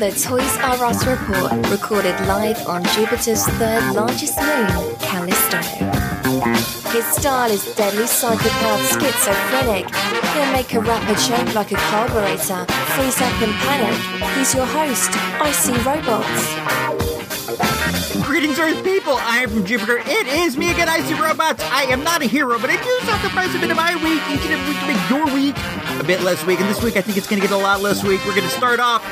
The Toys R Us Report, recorded live on Jupiter's third largest moon, Callisto. His style is deadly psychopath schizophrenic. He'll make a rapper choke like a carburetor, freeze up and panic. He's your host, IC Robots. Greetings, Earth people! I am from Jupiter. It is me again, Icy Robots. I am not a hero, but I do sacrifice a bit of my week each and every week to make your week a bit less week. And this week, I think it's going to get a lot less week. We're going to start off,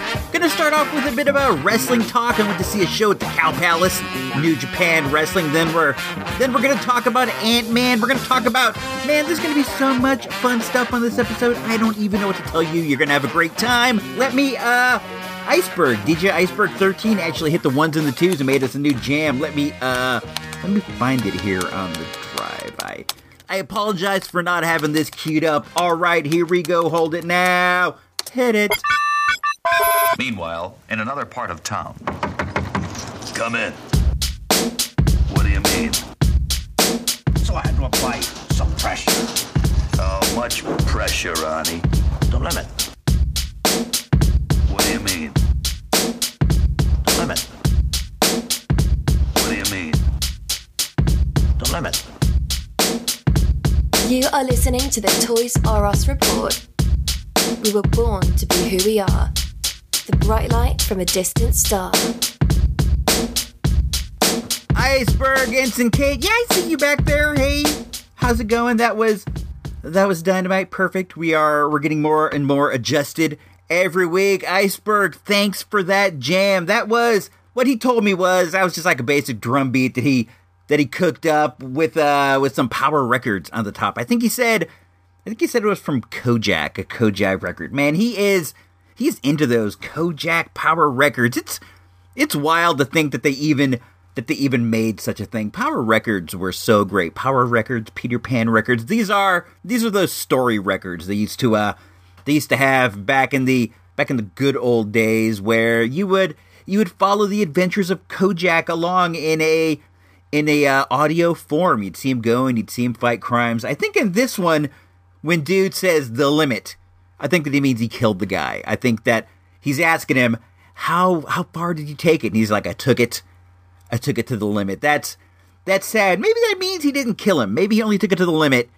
to start off with a bit of a wrestling talk. I went to see a show at the Cow Palace, New Japan Wrestling. Then we're, then we're to talk about Ant Man. We're to talk about man. There's to be so much fun stuff on this episode. I don't even know what to tell you. You're to have a great time. Let me, uh. Iceberg, DJ Iceberg 13 actually hit the ones and the twos and made us a new jam. Let me uh let me find it here on the drive. I I apologize for not having this queued up. All right, here we go. Hold it now. Hit it. Meanwhile, in another part of town. Come in. What do you mean? So I had to apply some pressure. How much pressure, Ronnie? The limit. What do you mean? The limit. What do you mean? The limit. You are listening to the Toys R Us Report. We were born to be who we are. The bright light from a distant star. Iceberg, Ensign Kate. Yeah, I see you back there. Hey, how's it going? That was that was dynamite. Perfect. We are we're getting more and more adjusted every week. Iceberg, thanks for that jam. That was what he told me was that was just like a basic drum beat that he that he cooked up with uh with some power records on the top. I think he said I think he said it was from Kojak, a Kojak record. Man, he is he's into those Kojak power records. It's it's wild to think that they even that they even made such a thing. Power records were so great. Power records, Peter Pan records. These are these are those story records they used to uh they used to have back in the back in the good old days where you would you would follow the adventures of Kojak along in a in a uh, audio form. You'd see him go and you'd see him fight crimes. I think in this one, when dude says the limit, I think that he means he killed the guy. I think that he's asking him how how far did you take it, and he's like, I took it, I took it to the limit. That's that's sad. Maybe that means he didn't kill him. Maybe he only took it to the limit,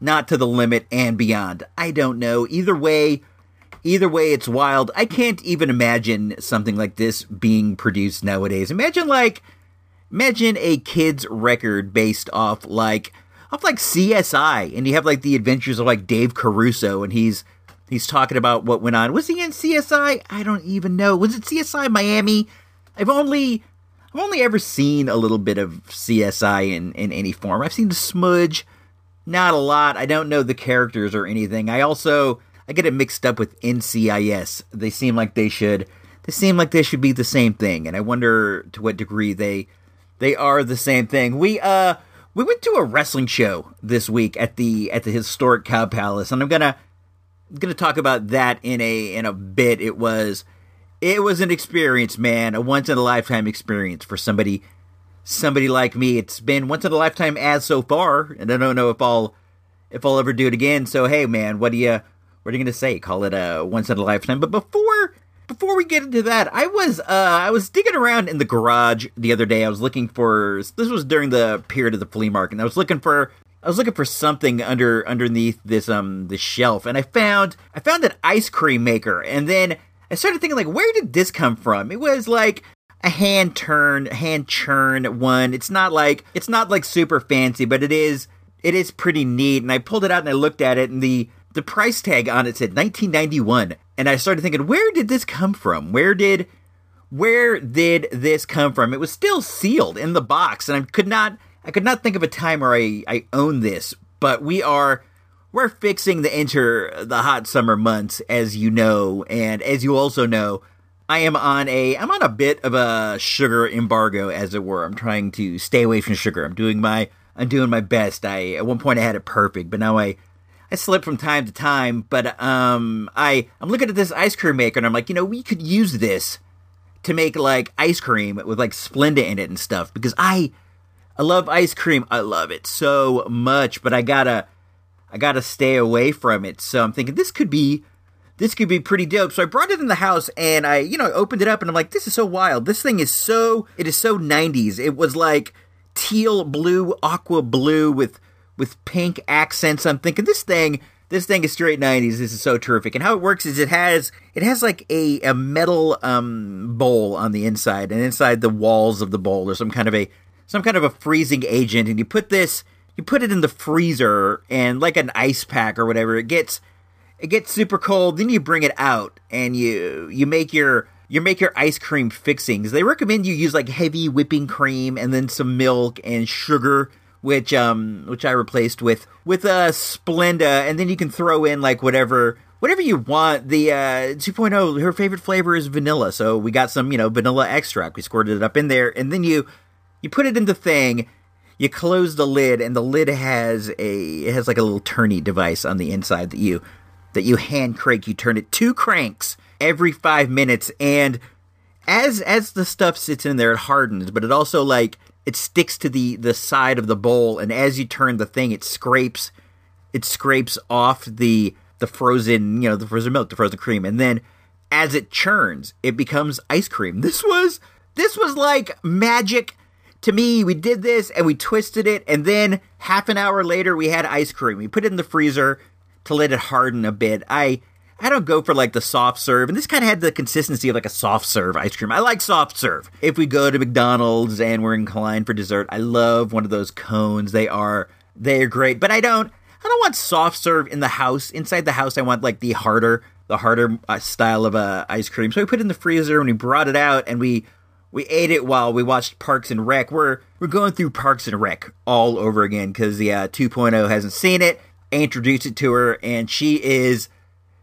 not to the limit and beyond. I don't know. Either way, either way, it's wild. I can't even imagine something like this being produced nowadays. Imagine like imagine a kid's record based off like off like CSI, and you have like the adventures of like Dave Caruso, and he's he's talking about what went on. Was he in CSI? I don't even know. Was it CSI Miami? I've only I've only ever seen a little bit of CSI in in any form. I've seen the smudge, not a lot. I don't know the characters or anything. I also I get it mixed up with NCIS. They seem like they should they seem like they should be the same thing, and I wonder to what degree they they are the same thing. We uh we went to a wrestling show this week at the at the historic Cow Palace, and I'm gonna gonna talk about that in a in a bit. It was it was an experience, man, a once in a lifetime experience for somebody somebody like me. It's been once in a lifetime as so far, and I don't know if I'll if I'll ever do it again. So hey, man, what do you what are you gonna say? Call it a once in a lifetime? But before before we get into that, I was uh I was digging around in the garage the other day. I was looking for this was during the period of the flea market. And I was looking for I was looking for something under underneath this um this shelf, and I found I found an ice cream maker, and then I started thinking like, where did this come from? It was like a hand turn, hand churn one. It's not like it's not like super fancy, but it is it is pretty neat. And I pulled it out and I looked at it, and the the price tag on it said 1991, and I started thinking, where did this come from? Where did where did this come from? It was still sealed in the box, and I could not I could not think of a time where I I own this. But we are we're fixing to enter the hot summer months, as you know, and as you also know. I am on a I'm on a bit of a sugar embargo, as it were. I'm trying to stay away from sugar. I'm doing my I'm doing my best. I at one point I had it perfect, but now I I slip from time to time. But um I I'm looking at this ice cream maker and I'm like, you know, we could use this to make like ice cream with like Splenda in it and stuff because I I love ice cream. I love it so much, but I gotta I gotta stay away from it. So I'm thinking this could be this could be pretty dope. So I brought it in the house and I, you know, opened it up and I'm like, this is so wild. This thing is so it is so 90s. It was like teal blue, aqua blue with with pink accents. I'm thinking this thing this thing is straight 90s. This is so terrific. And how it works is it has it has like a, a metal um, bowl on the inside, and inside the walls of the bowl there's some kind of a some kind of a freezing agent, and you put this you put it in the freezer and like an ice pack or whatever, it gets it gets super cold. Then you bring it out and you you make your you make your ice cream fixings. They recommend you use like heavy whipping cream and then some milk and sugar, which um which I replaced with with a uh, Splenda, and then you can throw in like whatever whatever you want. The uh 2.0, her favorite flavor is vanilla, so we got some you know vanilla extract. We squirted it up in there, and then you you put it in the thing. You close the lid, and the lid has a it has like a little turny device on the inside that you that you hand crank. You turn it two cranks every five minutes, and as as the stuff sits in there, it hardens, but it also like it sticks to the the side of the bowl, and as you turn the thing, it scrapes it scrapes off the the frozen you know the frozen milk, the frozen cream, and then as it churns, it becomes ice cream. This was this was like magic to me. We did this and we twisted it, and then half an hour later, we had ice cream. We put it in the freezer to let it harden a bit. I I don't go for like the soft serve, and this kind of had the consistency of like a soft serve ice cream. I like soft serve. If we go to McDonald's and we're inclined for dessert, I love one of those cones. They are they are great, but I don't I don't want soft serve in the house. Inside the house, I want like the harder the harder uh, style of uh, ice cream. So we put it in the freezer and we brought it out and we we ate it while we watched Parks and Rec. We're we're going through Parks and Rec all over again because the uh, 2.0 hasn't seen it. I introduced it to her, and she is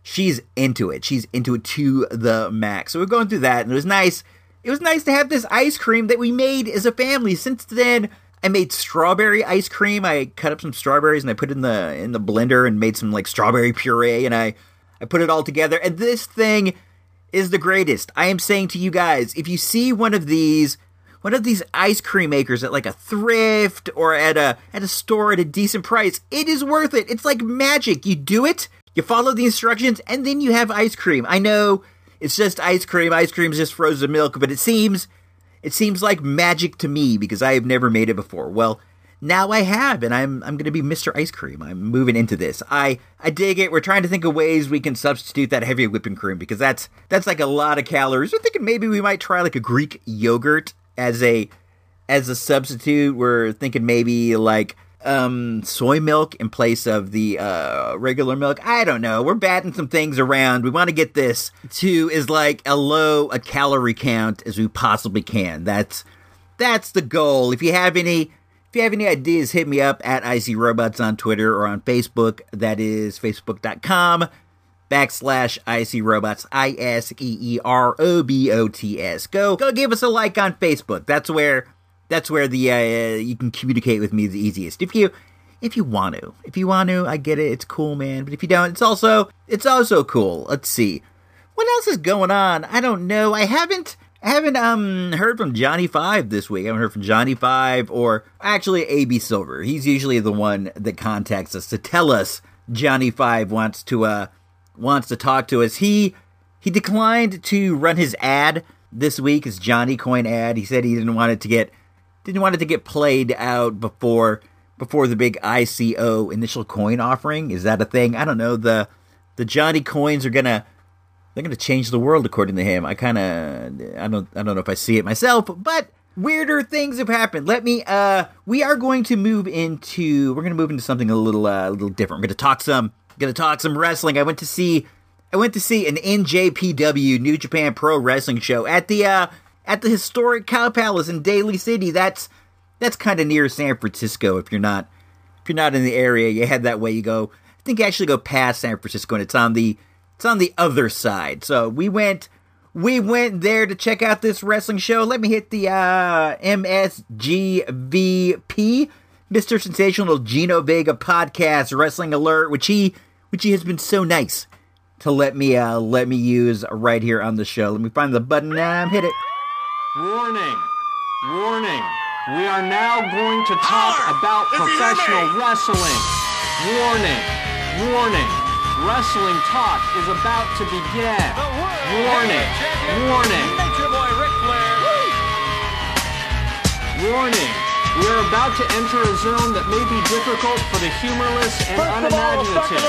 she's into it. She's into it to the max. So we're going through that, and it was nice. It was nice to have this ice cream that we made as a family. Since then, I made strawberry ice cream. I cut up some strawberries and I put it in the in the blender and made some like strawberry puree, and I I put it all together. And this thing is the greatest. I am saying to you guys, if you see one of these one of these ice cream makers at like a thrift or at a at a store at a decent price, it is worth it. It's like magic. You do it, you follow the instructions, and then you have ice cream. I know it's just ice cream. Ice cream is just frozen milk, but it seems it seems like magic to me because I have never made it before. Well, now I have, and I'm I'm to be Mr. Ice Cream. I'm moving into this. I I dig it. We're trying to think of ways we can substitute that heavy whipping cream because that's that's like a lot of calories. We're thinking maybe we might try like a Greek yogurt as a as a substitute. We're thinking maybe like um, soy milk in place of the uh, regular milk. I don't know. We're batting some things around. We want to get this to as like a low a calorie count as we possibly can. That's that's the goal. If you have any if you have any ideas, hit me up at IC Robots on Twitter or on Facebook. That is facebook.com backslash IC Robots, I S E E R O B O T S. Go, go give us a like on Facebook. That's where, that's where the, uh, you can communicate with me the easiest. If you, if you want to, if you want to, I get it. It's cool, man. But if you don't, it's also, it's also cool. Let's see. What else is going on? I don't know. I haven't, I haven't um heard from Johnny Five this week. I haven't heard from Johnny Five or actually AB Silver. He's usually the one that contacts us to tell us Johnny Five wants to uh wants to talk to us. He he declined to run his ad this week, his Johnny Coin ad. He said he didn't want it to get didn't want it to get played out before before the big ICO initial coin offering. Is that a thing? I don't know. The the Johnny coins are gonna they're going to change the world according to him. I kind of I don't I don't know if I see it myself, but weirder things have happened. Let me uh we are going to move into we're going to move into something a little uh, a little different. We're going to talk some going to talk some wrestling. I went to see I went to see an NJPW New Japan Pro Wrestling show at the uh at the historic Cow Palace in Daly City. That's that's kind of near San Francisco if you're not if you're not in the area, you head that way, you go I think you actually go past San Francisco and it's on the it's on the other side. So we went we went there to check out this wrestling show. Let me hit the uh, MSGVP, Mr. Sensational Gino Vega podcast wrestling alert, which he which he has been so nice to let me uh, let me use right here on the show. Let me find the button. Um, hit it. Warning! Warning! We are now going to talk about professional wrestling. Warning! Warning! Wrestling talk is about to begin. Warning! Warning! Warning! We are about to enter a zone that may be difficult for the humorless and unimaginative.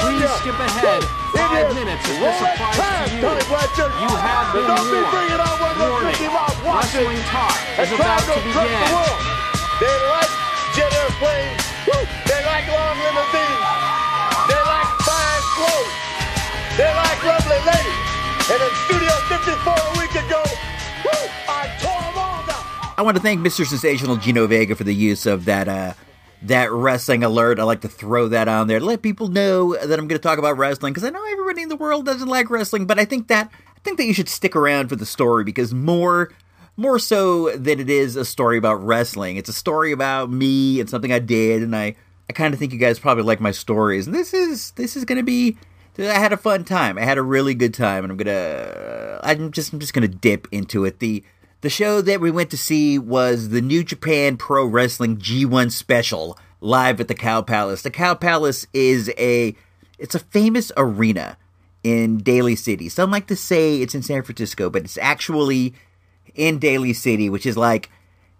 Please skip ahead five minutes if this applies to you. You have been warned. Warning! Wrestling talk is about to begin. They like jet airplanes. They like long limousines. They like lovely ladies. And in Studio 54 a week ago, woo, I tore them all down. I want to thank Mr. Sensational Gino Vega for the use of that uh, that wrestling alert. I like to throw that on there to let people know that I'm going to talk about wrestling because I know everybody in the world doesn't like wrestling, but I think that I think that you should stick around for the story because more more so than it is a story about wrestling, it's a story about me and something I did, and I I kind of think you guys probably like my stories, and this is this is going to be. I had a fun time. I had a really good time, and I'm gonna. I'm just. I'm just gonna dip into it. the The show that we went to see was the New Japan Pro Wrestling G1 Special live at the Cow Palace. The Cow Palace is a. It's a famous arena in Daly City. Some like to say it's in San Francisco, but it's actually in Daly City, which is like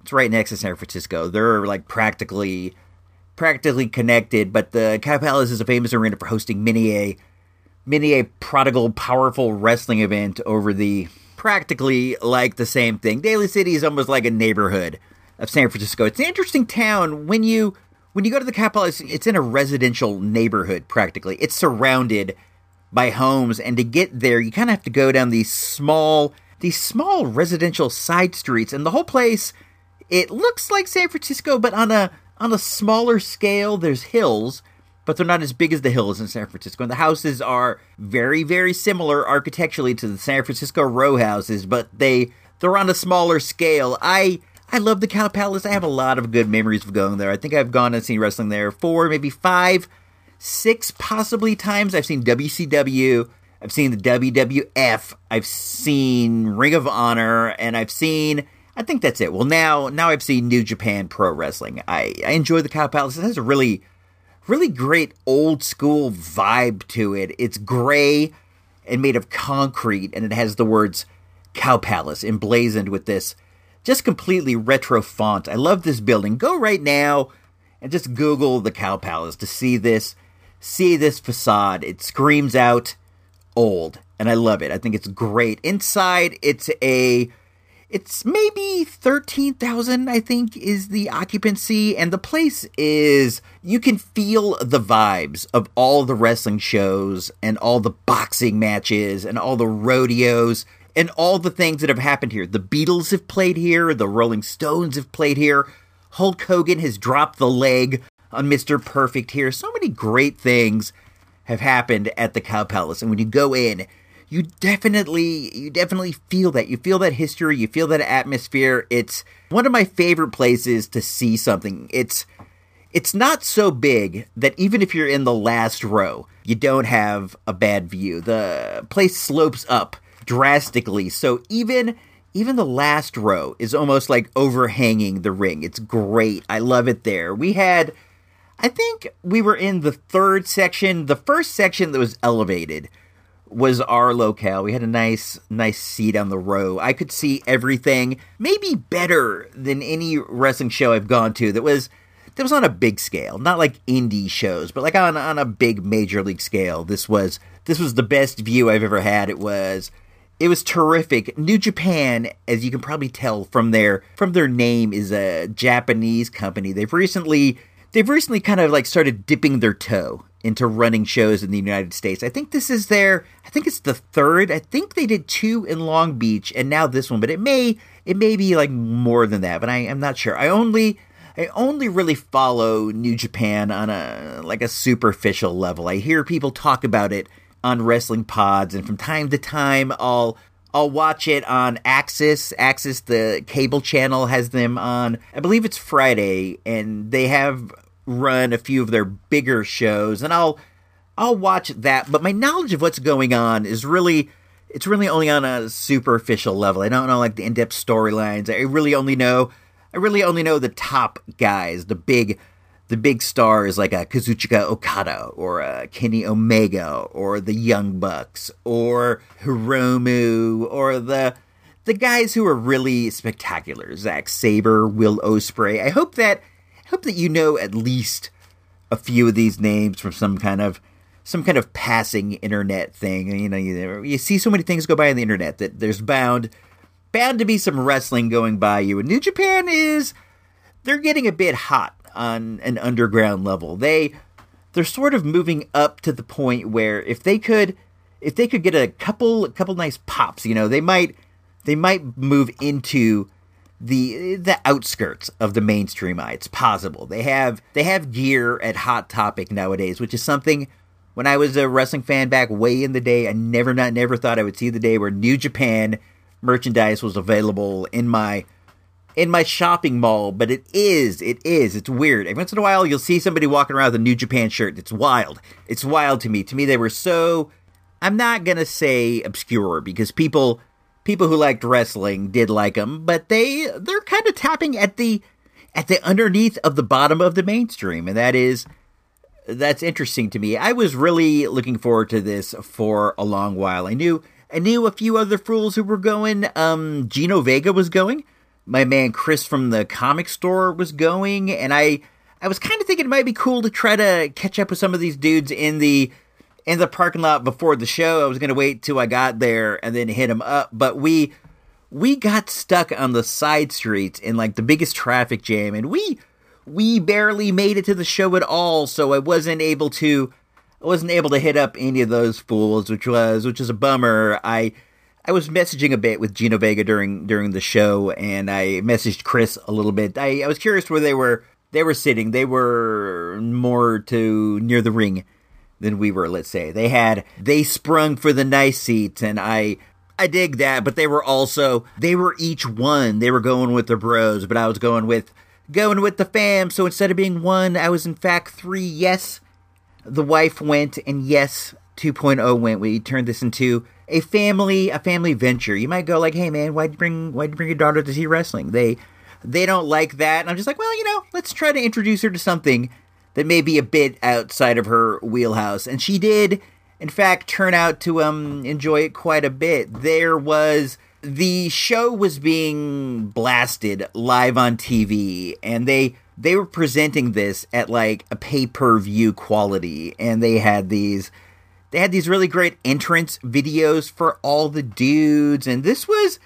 it's right next to San Francisco. They're like practically practically connected, but the Cow Palace is a famous arena for hosting many a many a prodigal, powerful wrestling event over the practically like the same thing. Daly City is almost like a neighborhood of San Francisco. It's an interesting town when you when you go to the Cow Palace. It's in a residential neighborhood practically. It's surrounded by homes, and to get there, you kind of have to go down these small these small residential side streets, and the whole place it looks like San Francisco, but on a on a smaller scale. There's hills, but they're not as big as the hills in San Francisco. And the houses are very, very similar architecturally to the San Francisco row houses, but they they're on a smaller scale. I I love the Cow Palace. I have a lot of good memories of going there. I think I've gone and seen wrestling there four, maybe five, six, possibly times. I've seen WCW. I've seen the WWF. I've seen Ring of Honor, and I've seen. I think that's it. Well, now now I've seen New Japan Pro Wrestling. I I enjoy the Cow Palace. It has a really really great old school vibe to it. It's gray and made of concrete, and it has the words Cow Palace emblazoned with this just completely retro font. I love this building. Go right now and just Google the Cow Palace to see this see this facade. It screams out old, and I love it. I think it's great. Inside, it's a it's maybe 13,000 I think is the occupancy and the place is you can feel the vibes of all the wrestling shows and all the boxing matches and all the rodeos and all the things that have happened here. The Beatles have played here, the Rolling Stones have played here. Hulk Hogan has dropped the leg on Mr. Perfect here. So many great things have happened at the Cow Palace and when you go in you definitely you definitely feel that. You feel that history you feel that atmosphere. It's one of my favorite places to see something. It's it's not so big that even if you're in the last row you don't have a bad view. The place slopes up drastically. So even even the last row is almost like overhanging the ring. It's great. I love it there. We had i think we were in the third section. The first section that was elevated was our locale. We had a nice, nice seat on the row. I could see everything, maybe better than any wrestling show I've gone to that was that was on a big scale, not like indie shows, but like on on a big major league scale. This was this was the best view I've ever had. It was it was terrific. New Japan, as you can probably tell from their from their name, is a Japanese company. They've recently they've recently kind of like started dipping their toe into running shows in the United States. I think this is their I think it's the third. I think they did two in Long Beach and now this one, but it may it may be like more than that, but I am not sure. I only I only really follow New Japan on a like a superficial level. I hear people talk about it on wrestling pods, and from time to time, I'll I'll watch it on AXS. AXS, the cable channel, has them on. I believe it's Friday, and they have run a few of their bigger shows, and I'll I'll watch that. But my knowledge of what's going on is really it's really only on a superficial level. I don't know like the in depth storylines. I really only know I really only know the top guys, the big the big stars like a Kazuchika Okada or a Kenny Omega or the Young Bucks or Hiromu or the the guys who are really spectacular, Zack Sabre, Will Ospreay. I hope that hope that you know at least a few of these names from some kind of some kind of passing internet thing. You know, you, you see so many things go by on the internet that there's bound bound to be some wrestling going by you. And New Japan is they're getting a bit hot on an underground level. They they're sort of moving up to the point where if they could if they could get a couple a couple nice pops, you know, they might they might move into the the outskirts of the mainstream eye. It's possible. They have they have gear at Hot Topic nowadays, which is something when I was a wrestling fan back way in the day, I never not never thought I would see the day where New Japan merchandise was available in my in my shopping mall, but it is, it is, it's weird. Every once in a while, you'll see somebody walking around with a New Japan shirt. It's wild. It's wild to me. To me, they were so. I'm not gonna say obscure because people, people who liked wrestling did like them, but they they're kind of tapping at the, at the underneath of the bottom of the mainstream, and that is. That's interesting to me. I was really looking forward to this for a long while. I knew I knew a few other fools who were going. Um, Gino Vega was going my man Chris from the comic store was going, and I I was kind of thinking it might be cool to try to catch up with some of these dudes in the in the parking lot before the show. I was going to wait till I got there and then hit them up, but we we got stuck on the side streets in like the biggest traffic jam, and we we barely made it to the show at all. So I wasn't able to I wasn't able to hit up any of those fools, which was which is a bummer. I I was messaging a bit with Gino Vega during during the show, and I messaged Chris a little bit. I, I was curious where they were they were sitting. They were more to near the ring than we were. Let's say they had they sprung for the nice seats, and I I dig that. But they were also they were each one. They were going with their bros, but I was going with going with the fam. So instead of being one, I was in fact three. Yes, the wife went, and yes, 2.0 went. We turned this into a family a family venture. You might go like, "Hey man, why'd you bring why'd you bring your daughter to see wrestling?" They they don't like that, and I'm just like, well, you know, let's try to introduce her to something that may be a bit outside of her wheelhouse. And she did, in fact, turn out to um enjoy it quite a bit. There was the show was being blasted live on TV, and they they were presenting this at like a pay per view quality, and they had these they had these really great entrance videos for all the dudes and this was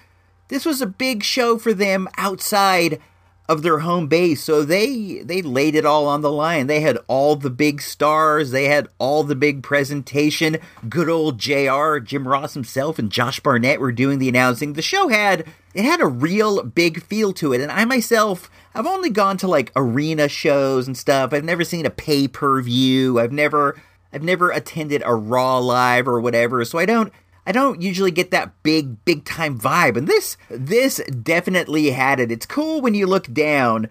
this was a big show for them outside of their home base. So they they laid it all on the line. They had all the big stars. They had all the big presentation. Good old jr jim ross himself and josh barnett were doing the announcing. The show had it had a real big feel to it. And i myself i've only gone to like arena shows and stuff. I've never seen a pay-per-view. I've never I've never attended a Raw live or whatever, so I don't I don't usually get that big big time vibe. And this this definitely had it. It's cool when you look down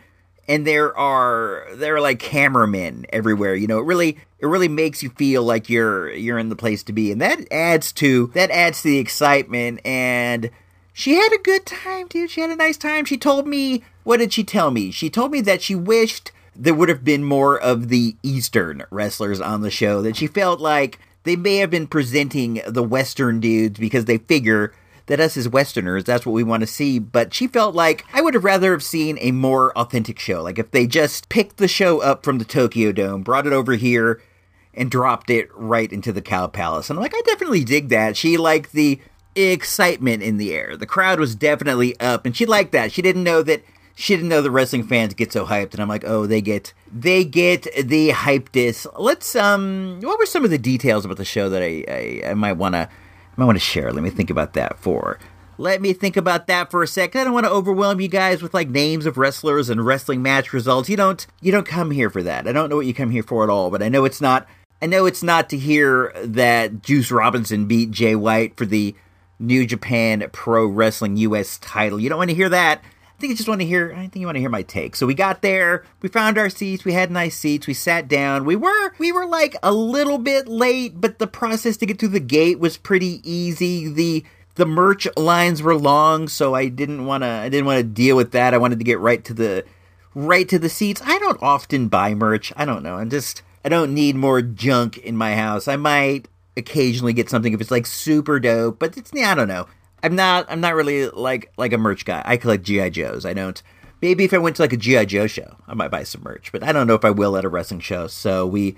and there are there are like cameramen everywhere. You know, it really it really makes you feel like you're you're in the place to be. And that adds to that adds to the excitement and she had a good time, dude. She had a nice time. She told me, what did she tell me? She told me that she wished there would have been more of the Eastern wrestlers on the show. That she felt like they may have been presenting the Western dudes because they figure that us as Westerners, that's what we want to see. But she felt like I would have rather have seen a more authentic show. Like if they just picked the show up from the Tokyo Dome, brought it over here, and dropped it right into the Cow Palace. And I'm like, I definitely dig that. She liked the excitement in the air. The crowd was definitely up, and she liked that. She didn't know that she didn't know the wrestling fans get so hyped, and I'm like, oh, they get they get the hypedness. Let's um, what were some of the details about the show that I I, I might want to might want to share? Let me think about that for. Let me think about that for a second. I don't want to overwhelm you guys with like names of wrestlers and wrestling match results. You don't you don't come here for that. I don't know what you come here for at all, but I know it's not I know it's not to hear that Juice Robinson beat Jay White for the New Japan Pro Wrestling US title. You don't want to hear that. I think you just want to hear I think you want to hear my take. So we got there, we found our seats, we had nice seats, we sat down. We were we were like a little bit late, but the process to get through the gate was pretty easy. The the merch lines were long, so I didn't want to I didn't want to deal with that. I wanted to get right to the right to the seats. I don't often buy merch. I don't know. I'm just I don't need more junk in my house. I might occasionally get something if it's like super dope, but it's I don't know. I'm not I'm not really like like a merch guy. I collect GI Joes. I don't. Maybe if I went to like a GI Joe show, I might buy some merch, but I don't know if I will at a wrestling show. So we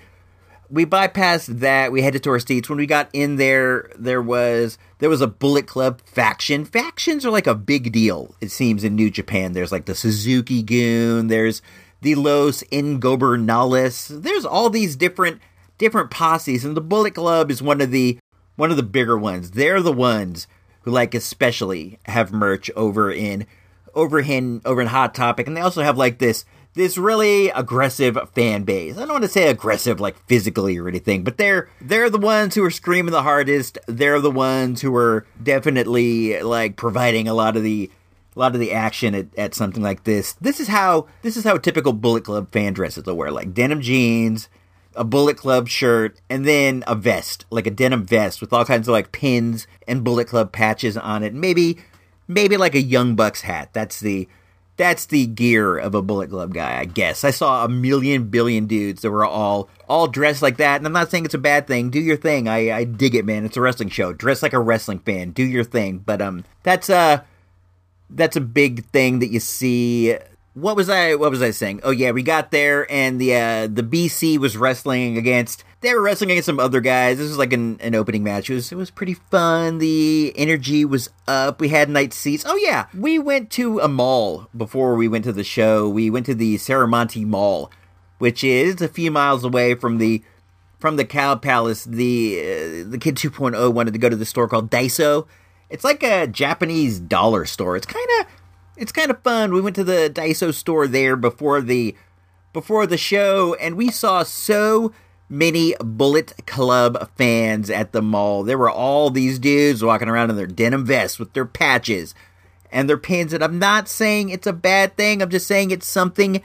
we bypassed that. We headed to our seats. When we got in there, there was there was a Bullet Club faction. Factions are like a big deal. It seems in New Japan. There's like the Suzuki-gun. There's the Los Ingobernables. There's all these different different posses, and the Bullet Club is one of the one of the bigger ones. They're the ones who like especially have merch over in over in over in Hot Topic, and they also have like this this really aggressive fan base. I don't want to say aggressive like physically or anything, but they're they're the ones who are screaming the hardest. They're the ones who are definitely like providing a lot of the a lot of the action at, at something like this. This is how this is how typical Bullet Club fan dresses. They'll wear like denim jeans, a Bullet Club shirt, and then a vest, like a denim vest with all kinds of like pins and Bullet Club patches on it. Maybe maybe like a Young Bucks hat. That's the that's the gear of a Bullet Club guy, I guess. I saw a million billion dudes that were all all dressed like that, and I'm not saying it's a bad thing. Do your thing. I, I dig it, man. It's a wrestling show. Dress like a wrestling fan. Do your thing. But um, that's uh that's a big thing that you see. What was I? What was I saying? Oh yeah, we got there, and the uh, the BC was wrestling against. They were wrestling against some other guys. This was like an, an opening match. It was it was pretty fun. The energy was up. We had night seats. Oh yeah, we went to a mall before we went to the show. We went to the Serramonte Mall, which is a few miles away from the from the Cow Palace. The uh, the Kid 2.0 wanted to go to the store called Daiso. It's like a Japanese dollar store. It's kind of it's kind of fun. We went to the Daiso store there before the before the show and we saw so many Bullet Club fans at the mall. There were all these dudes walking around in their denim vests with their patches and their pins and I'm not saying it's a bad thing. I'm just saying it's something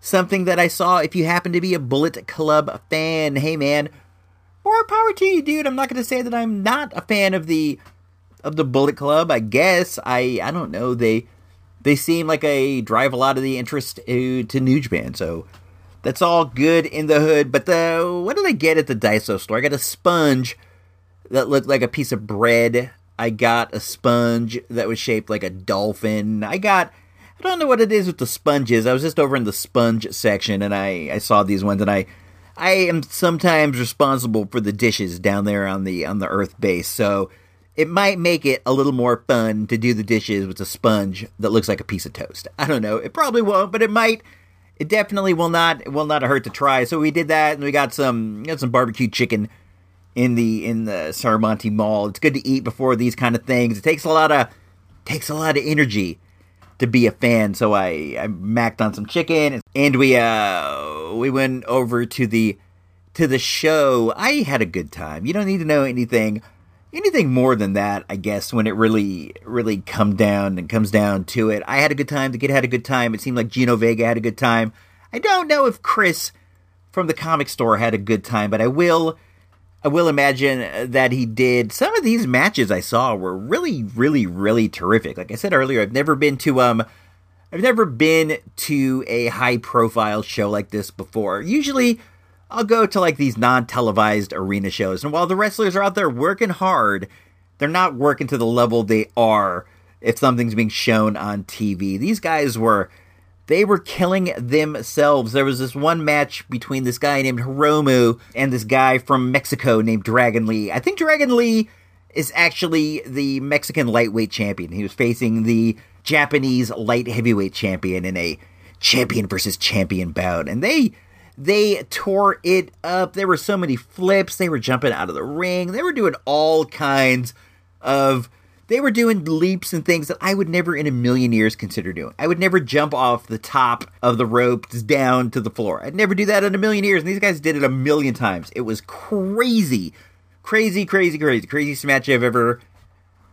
something that I saw if you happen to be a Bullet Club fan. Hey man, more power to you, dude. I'm not going to say that I'm not a fan of the of the Bullet Club. I guess I I don't know. They they seem like they drive a lot of the interest to, to New Japan. So that's all good in the hood. But the what did I get at the Daiso store? I got a sponge that looked like a piece of bread. I got a sponge that was shaped like a dolphin. I got I don't know what it is with the sponges. I was just over in the sponge section and I I saw these ones and I I am sometimes responsible for the dishes down there on the on the earth base. So it might make it a little more fun to do the dishes with a sponge that looks like a piece of toast. I don't know. It probably won't, but it might. It definitely will not. Will not hurt to try. So we did that, and we got some got some barbecue chicken in the in the Serramonte Mall. It's good to eat before these kind of things. It takes a lot of takes a lot of energy to be a fan. So I I macked on some chicken, and we uh we went over to the to the show. I had a good time. You don't need to know anything anything more than that, I guess, when it really, really come down and comes down to it. I had a good time. The kid had a good time. It seemed like Gino Vega had a good time. I don't know if Chris from the comic store had a good time, but I will, I will imagine that he did. Some of these matches I saw were really, really, really terrific. Like I said earlier, I've never been to um. I've never been to a high profile show like this before. Usually, I'll go to like these non televised arena shows. And while the wrestlers are out there working hard, they're not working to the level they are if something's being shown on TV. These guys were they were killing themselves. There was this one match between this guy named Hiromu and this guy from Mexico named Dragon Lee. I think Dragon Lee is actually the Mexican lightweight champion. He was facing the Japanese light heavyweight champion in a champion versus champion bout, and they they tore it up. There were so many flips. They were jumping out of the ring. They were doing all kinds of. They were doing leaps and things that I would never in a million years consider doing. I would never jump off the top of the ropes down to the floor. I'd never do that in a million years. And these guys did it a million times. It was crazy, crazy, crazy, crazy, craziest match I've ever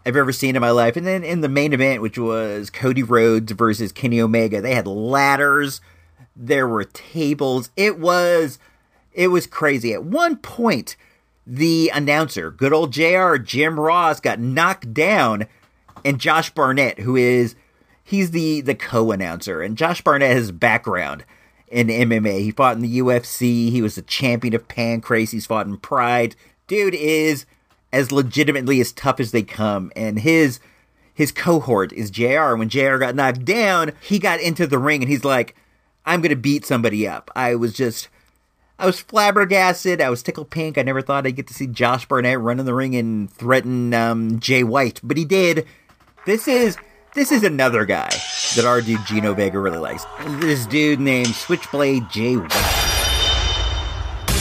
I've ever seen in my life. And then in the main event, which was Cody Rhodes versus Kenny Omega, they had ladders, there were tables. It was it was crazy. At one point, the announcer, good old JR Jim Ross, got knocked down, and Josh Barnett, who is he's the the co-announcer, and Josh Barnett has background in MMA. He fought in the UFC. He was the champion of Pancrase. He's fought in Pride. Dude is as legitimately as tough as they come, and his his cohort is JR. When JR got knocked down, he got into the ring and he's like, I'm gonna beat somebody up. I was just I was flabbergasted. I was tickled pink. I never thought I'd get to see Josh Barnett run in the ring and threaten um, Jay White, but he did. This is this is another guy that our dude Gino Vega really likes. This dude named Switchblade Jay White. I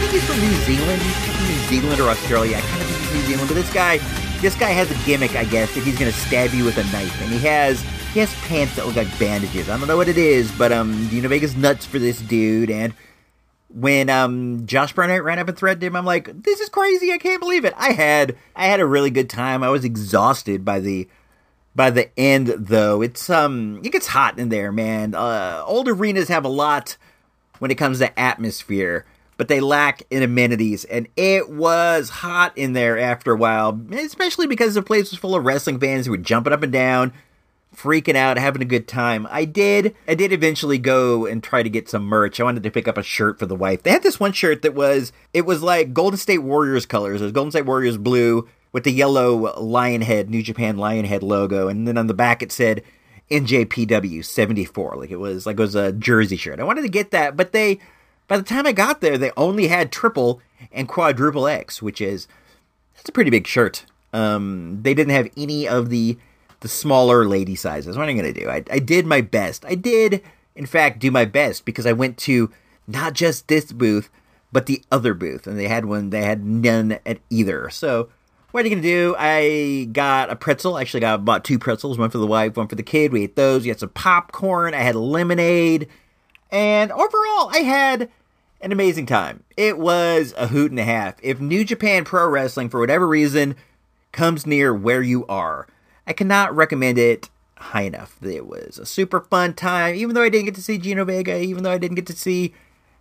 think he's from New Zealand. He's from New Zealand or Australia. I kind of think he's New Zealand, but this guy, this guy has a gimmick, I guess, that he's gonna stab you with a knife, and he has he has pants that look like bandages. I don't know what it is, but um, Gino Vega's nuts for this dude, and when um Josh Barnett ran up and threatened him, I'm like, this is crazy. I can't believe it. I had I had a really good time. I was exhausted by the by the end though. It's um it gets hot in there, man. Uh old arenas have a lot when it comes to atmosphere, but they lack in amenities and it was hot in there after a while, especially because the place was full of wrestling fans who were jumping up and down, freaking out, having a good time. I did I did eventually go and try to get some merch. I wanted to pick up a shirt for the wife. They had this one shirt that was it was like Golden State Warriors colors. It was Golden State Warriors blue with the yellow lion head, New Japan lion head logo, and then on the back it said NJPW 74. Like it was like it was a jersey shirt. I wanted to get that, but they by the time I got there, they only had triple and quadruple X, which is that's a pretty big shirt. Um, they didn't have any of the the smaller lady sizes. What am I going to do? I, I did my best. I did, in fact, do my best because I went to not just this booth, but the other booth, and they had one. They had none at either. So, what are you going to do? I got a pretzel. Actually, got bought two pretzels. One for the wife, one for the kid. We ate those. We had some popcorn. I had lemonade, and overall, I had an amazing time. It was a hoot and a half. If New Japan Pro Wrestling, for whatever reason, comes near where you are, I cannot recommend it high enough. It was a super fun time, even though I didn't get to see Gino Vega, even though I didn't get to see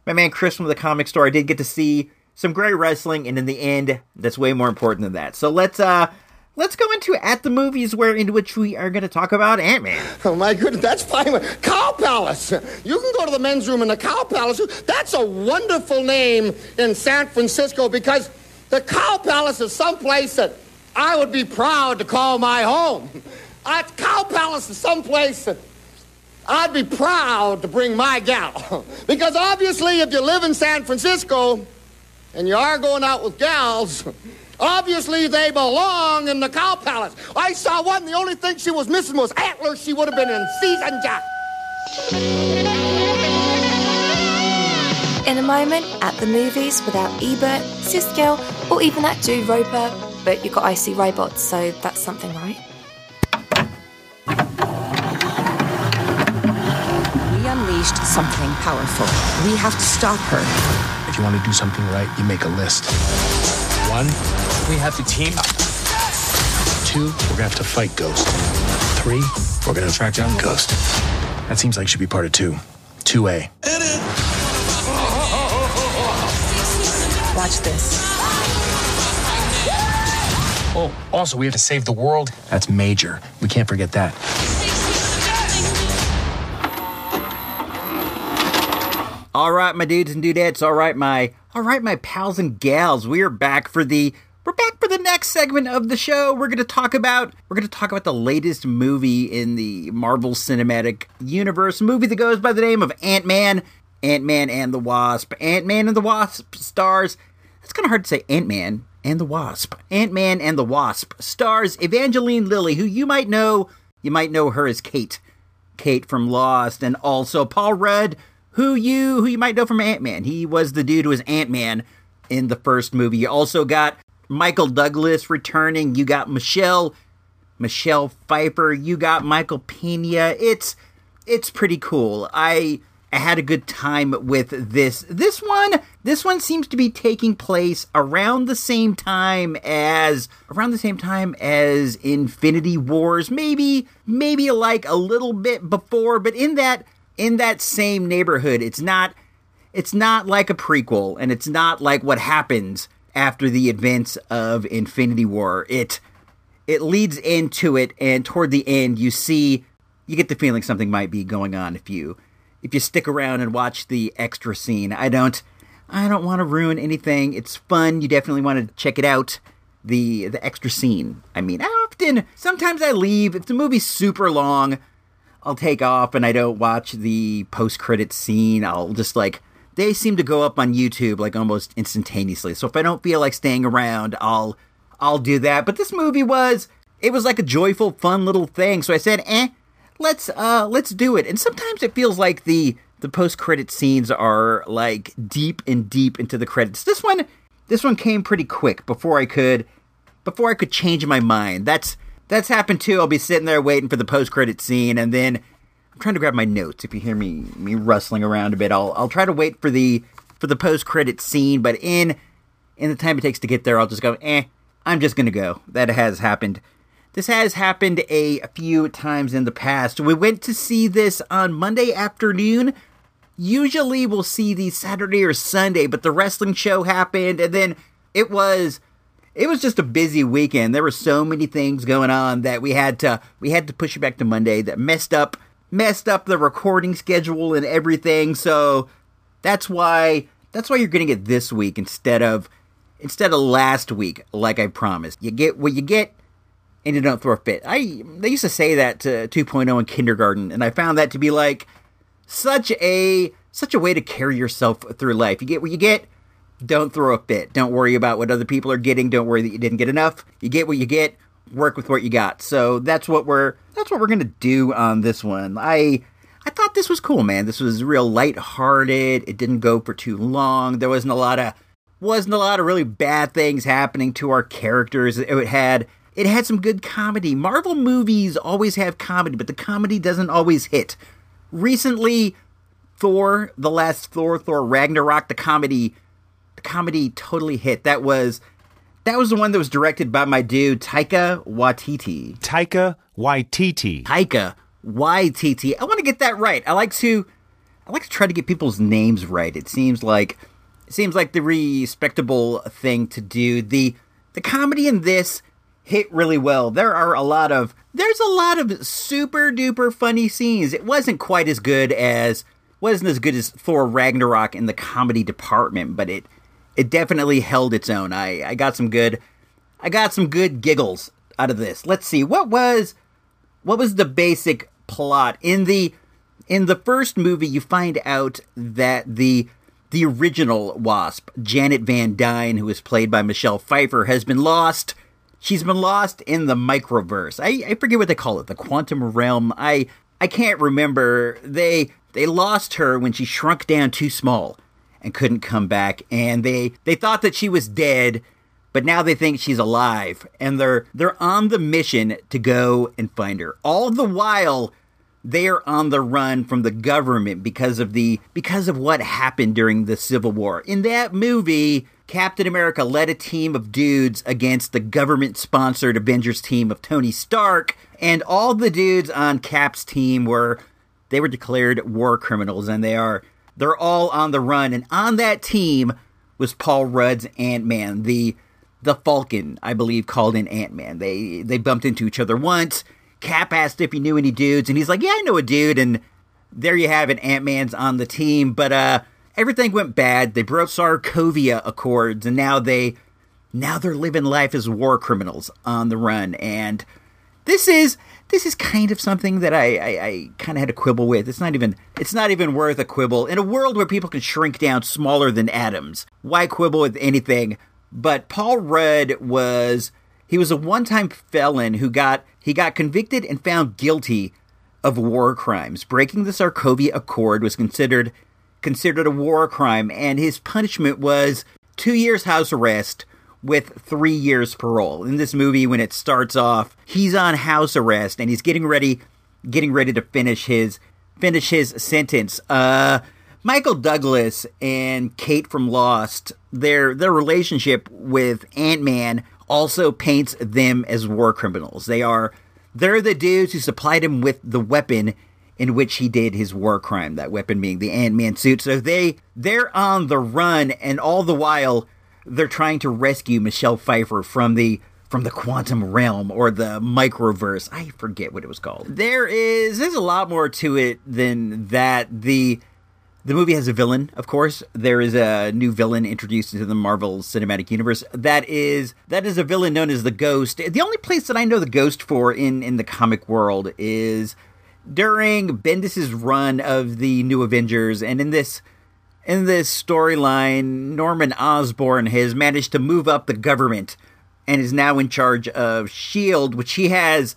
my man Chris from the comic store, I did get to see some great wrestling, and in the end, that's way more important than that. So let's uh let's go into at the movies where into which we are gonna talk about Ant Man. Oh my goodness, that's fine. Cow Palace. You can go to the men's room in the Cow Palace. That's a wonderful name in San Francisco because the Cow Palace is someplace that I would be proud to call my home. Uh, Cow Palace is someplace that I'd be proud to bring my gal. because obviously, if you live in San Francisco and you are going out with gals, obviously they belong in the Cow Palace. I saw one, the only thing she was missing was antlers. She would have been in season, Jack. In a moment, at the movies without Ebert, Siskel, or even that Drew Roper, but you've got icy robots, so that's something, right? We unleashed something powerful. We have to stop her. If you want to do something right, you make a list. One, we have to team up. Two, we're gonna have to fight Ghost. Three, we're gonna track down Ghost. That seems like should be part of two. 2A. Watch this. Oh, also, we have to save the world. That's major. We can't forget that. All right, my dudes and dudettes. All right, my all right, my pals and gals. We are back for the we're back for the next segment of the show. We're going to talk about we're going to talk about the latest movie in the Marvel Cinematic Universe, movie that goes by the name of Ant-Man, Ant-Man and the Wasp. Ant-Man and the Wasp stars. It's kind of hard to say Ant-Man and the Wasp. Ant-Man and the Wasp stars Evangeline Lilly, who you might know, you might know her as Kate. Kate from Lost and also Paul Rudd, who you who you might know from Ant-Man. He was the dude who was Ant-Man in the first movie. You also got Michael Douglas returning. You got Michelle Michelle Pfeiffer. You got Michael Pena. It's it's pretty cool. I I had a good time with this. This one, this one seems to be taking place around the same time as around the same time as Infinity Wars. Maybe maybe like a little bit before, but in that in that same neighborhood. It's not it's not like a prequel and it's not like what happens after the events of Infinity War. It it leads into it and toward the end you see you get the feeling something might be going on if you if you stick around and watch the extra scene. I don't I don't want to ruin anything. It's fun. You definitely want to check it out. The the extra scene. I mean, I often sometimes I leave if the movie's super long. I'll take off and I don't watch the post credit scene. I'll just like they seem to go up on YouTube like almost instantaneously. So if I don't feel like staying around, I'll I'll do that. But this movie was it was like a joyful, fun little thing. So I said, eh, let's uh let's do it. And sometimes it feels like the the post credit scenes are like deep and deep into the credits. This one this one came pretty quick before I could before I could change my mind. That's that's happened too. I'll be sitting there waiting for the post credit scene and then I'm trying to grab my notes. If you hear me me rustling around a bit, I'll I'll try to wait for the for the post credit scene, but in in the time it takes to get there, I'll just go, eh, I'm just gonna go. That has happened. This has happened a few times in the past. We went to see this on Monday afternoon. Usually we'll see these Saturday or Sunday, but the wrestling show happened and then it was it was just a busy weekend. There were so many things going on that we had to we had to push it back to Monday that messed up messed up the recording schedule and everything. So that's why that's why you're getting it this week instead of instead of last week, like I promised. You get what you get and you don't throw a fit. I they used to say that to 2.0 in kindergarten, and I found that to be like such a such a way to carry yourself through life. You get what you get. Don't throw a fit. Don't worry about what other people are getting. Don't worry that you didn't get enough. You get what you get. Work with what you got. So that's what we're that's what we're gonna do on this one. I I thought this was cool, man. This was real lighthearted. It didn't go for too long. There wasn't a lot of wasn't a lot of really bad things happening to our characters. It had it had some good comedy. Marvel movies always have comedy, but the comedy doesn't always hit. Recently, Thor, the last Thor, Thor Ragnarok, the comedy the comedy totally hit. That was that was the one that was directed by my dude Taika Waititi. Taika Waititi. Taika Waititi. I want to get that right. I like to I like to try to get people's names right. It seems like it seems like the respectable thing to do. The the comedy in this hit really well. There are a lot of there's a lot of super duper funny scenes. It wasn't quite as good as wasn't as good as Thor Ragnarok in the comedy department, but it it definitely held its own. I I got some good I got some good giggles out of this. Let's see. What was what was the basic plot in the in the first movie you find out that the the original Wasp, Janet Van Dyne, who was played by Michelle Pfeiffer, has been lost. She's been lost in the microverse. I, I forget what they call it, the quantum realm. I I can't remember. They they lost her when she shrunk down too small and couldn't come back, and they they thought that she was dead, but now they think she's alive, and they're they're on the mission to go and find her. All the while they're on the run from the government because of the because of what happened during the Civil War. In that movie, Captain America led a team of dudes against the government sponsored Avengers team of Tony Stark, and all the dudes on Cap's team were they were declared war criminals and they are they're all on the run and on that team was Paul Rudd's Ant-Man, the the Falcon, I believe called in Ant-Man. They they bumped into each other once. Cap asked if he knew any dudes and he's like, "Yeah, I know a dude." And there you have it, Ant-Man's on the team, but uh everything went bad. They broke Sokovia Accords, and now they now they're living life as war criminals on the run. And this is this is kind of something that I, I, I kind of had a quibble with. It's not even it's not even worth a quibble in a world where people can shrink down smaller than atoms. Why quibble with anything? But Paul Rudd was he was a one-time felon who got he got convicted and found guilty of war crimes. Breaking the Sokovia Accord was considered considered a war crime, and his punishment was two years house arrest with three years parole. In this movie, when it starts off, he's on house arrest and he's getting ready, getting ready to finish his finish his sentence. Uh, Michael Douglas and Kate from Lost, their their relationship with Ant Man also paints them as war criminals. They are they're the dudes who supplied him with the weapon in which he did his war crime, that weapon being the Ant-Man suit. So they they're on the run and all the while they're trying to rescue Michelle Pfeiffer from the from the quantum realm or the microverse. I forget what it was called. There is there's a lot more to it than that. The the movie has a villain, of course. There is a new villain introduced into the Marvel Cinematic Universe. That is that is a villain known as the Ghost. The only place that I know the Ghost for in in the comic world is during Bendis's run of the New Avengers, and in this in this storyline, Norman Osborn has managed to move up the government and is now in charge of Shield, which he has,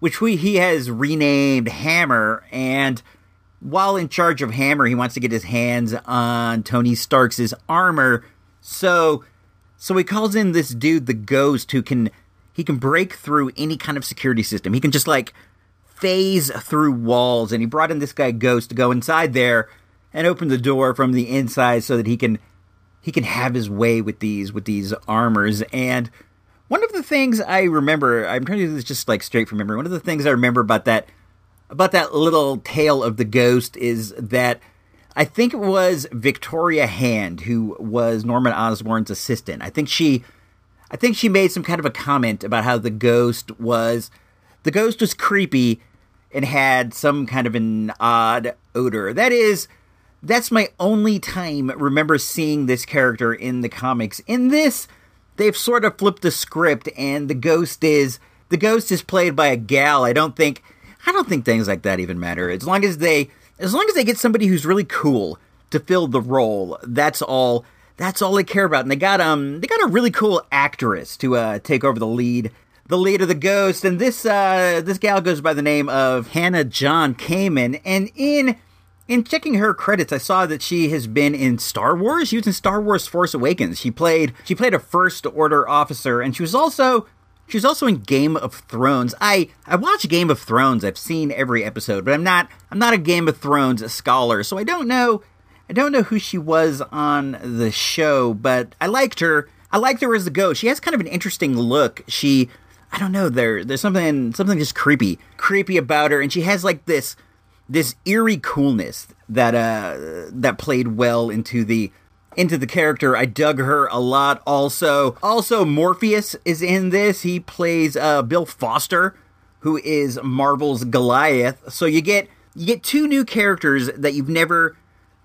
which we he has renamed Hammer. And while in charge of Hammer, he wants to get his hands on Tony Stark's armor. So, so he calls in this dude, the Ghost, who can he can break through any kind of security system. He can just like phase through walls, and he brought in this guy Ghost to go inside there and open the door from the inside so that he can he can have his way with these with these armors. And one of the things I remember, I'm trying to do this just like straight from memory. One of the things I remember about that about that little tale of the ghost is that I think it was Victoria Hand who was Norman Osborn's assistant. I think she I think she made some kind of a comment about how the ghost was the ghost was creepy and had some kind of an odd odor. That is, that's my only time remember seeing this character in the comics. In this, they've sort of flipped the script, and the ghost is the ghost is played by a gal. I don't think I don't think things like that even matter. As long as they as long as they get somebody who's really cool to fill the role, that's all that's all they care about. And they got um they got a really cool actress to uh take over the lead the lead of the ghost, and this uh, this gal goes by the name of Hannah John Kamen. And in in checking her credits, I saw that she has been in Star Wars. She was in Star Wars Force Awakens. She played she played a First Order officer, and she was also she was also in Game of Thrones. I I watch Game of Thrones. I've seen every episode, but I'm not I'm not a Game of Thrones scholar, so I don't know I don't know who she was on the show. But I liked her. I liked her as a ghost. She has kind of an interesting look. She I don't know. There, there's something, something just creepy, creepy about her, and she has like this, this eerie coolness that uh that played well into the into the character. I dug her a lot. Also, also Morpheus is in this. He plays uh Bill Foster, who is Marvel's Goliath. So you get you get two new characters that you've never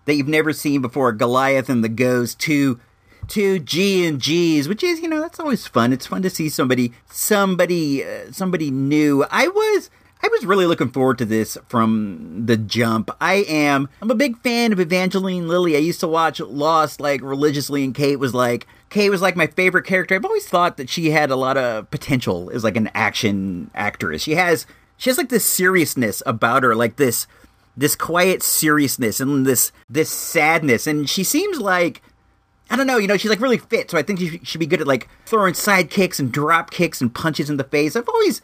that you've never seen before. Goliath and the Ghost. Two to G and G's, which is you know that's always fun. It's fun to see somebody somebody uh, somebody new. I was I was really looking forward to this from the jump. I am I'm a big fan of Evangeline Lilly. I used to watch Lost like religiously, and Kate was like Kate was like my favorite character. I've always thought that she had a lot of potential as like an action actress. She has she has like this seriousness about her, like this this quiet seriousness and this this sadness, and she seems like I don't know, you know, she's like really fit, so I think she should be good at like throwing side kicks and drop kicks and punches in the face. I've always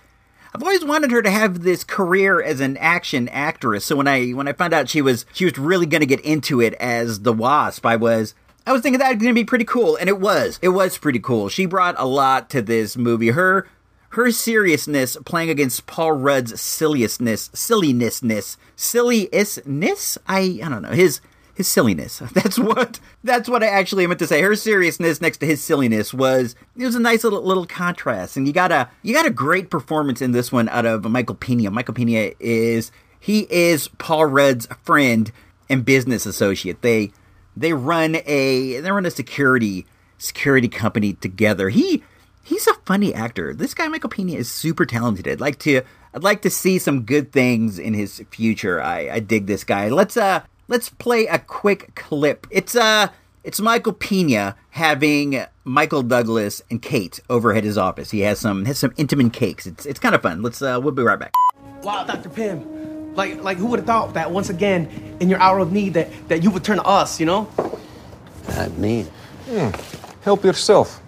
I've always wanted her to have this career as an action actress. So when I when I found out she was she was really going to get into it as the Wasp, I was I was thinking that was going to be pretty cool, and it was. It was pretty cool. She brought a lot to this movie. Her her seriousness playing against Paul Rudd's silliness, sillinessness, silliness. I I don't know his his silliness. That's what that's what I actually meant to say. Her seriousness next to his silliness was it was a nice little little contrast, and you got a you got a great performance in this one out of Michael Pena. Michael Pena is he is Paul Rudd's friend and business associate. They they run a they run a security security company together. He he's a funny actor. This guy Michael Pena is super talented. I'd like to I'd like to see some good things in his future. I, I dig this guy. Let's uh let's play a quick clip. It's uh it's Michael Pena having Michael Douglas and Kate over at his office. He has some has some Entenmann's cakes. It's it's kind of fun. Let's uh we'll be right back. Wow, Dr. Pym. Like, like who would have thought that once again, in your hour of need, that, that you would turn to us, you know? Not me. Hmm. Help yourself.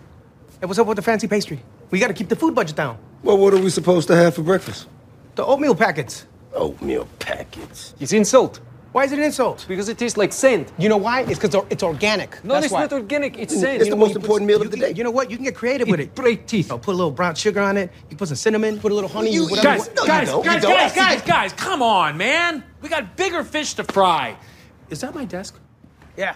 Hey, what's up with the fancy pastry? We gotta keep the food budget down. Well, what are we supposed to have for breakfast? The oatmeal packets. Oatmeal packets. It's insult. Why is it an insult? Because it tastes like sand. You know why? It's because it's organic. No, That's it's why. not organic. It's You sand. know It's the what? most You put- important meal you of the can- day. You know what? You can get creative with it. Break teeth. I'll put a little brown sugar on it. You put some cinnamon. Put a little honey. You- whatever. guys, No, you guys, don't. You guys, don't. guys, guys, guys, come on, man. We got bigger fish to fry. Is that my desk? Yeah.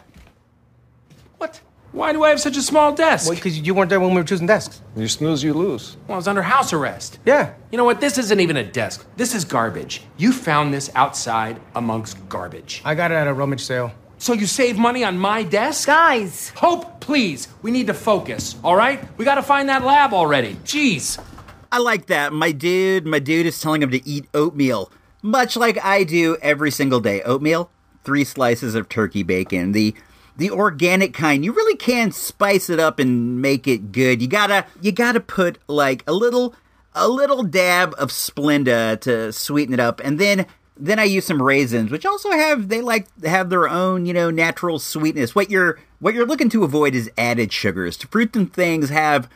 What? Why do I have such a small desk? Well, because you weren't there when we were choosing desks. You snooze, you lose. Well, I was under house arrest. Yeah. You know what? This isn't even a desk. This is garbage. You found this outside amongst garbage. I got it at a rummage sale. So you save money on my desk? Guys! Hope, please. We need to focus, all right? We gotta find that lab already. Jeez. I like that. My dude, my dude is telling him to eat oatmeal, much like I do every single day. Oatmeal, three slices of turkey bacon, the the organic kind. You really can spice it up and make it good. You gotta you gotta put like a little a little dab of Splenda to sweeten it up, and then then I use some raisins, which also have they like have their own you know natural sweetness. What you're what you're looking to avoid is added sugars. Fruits and things have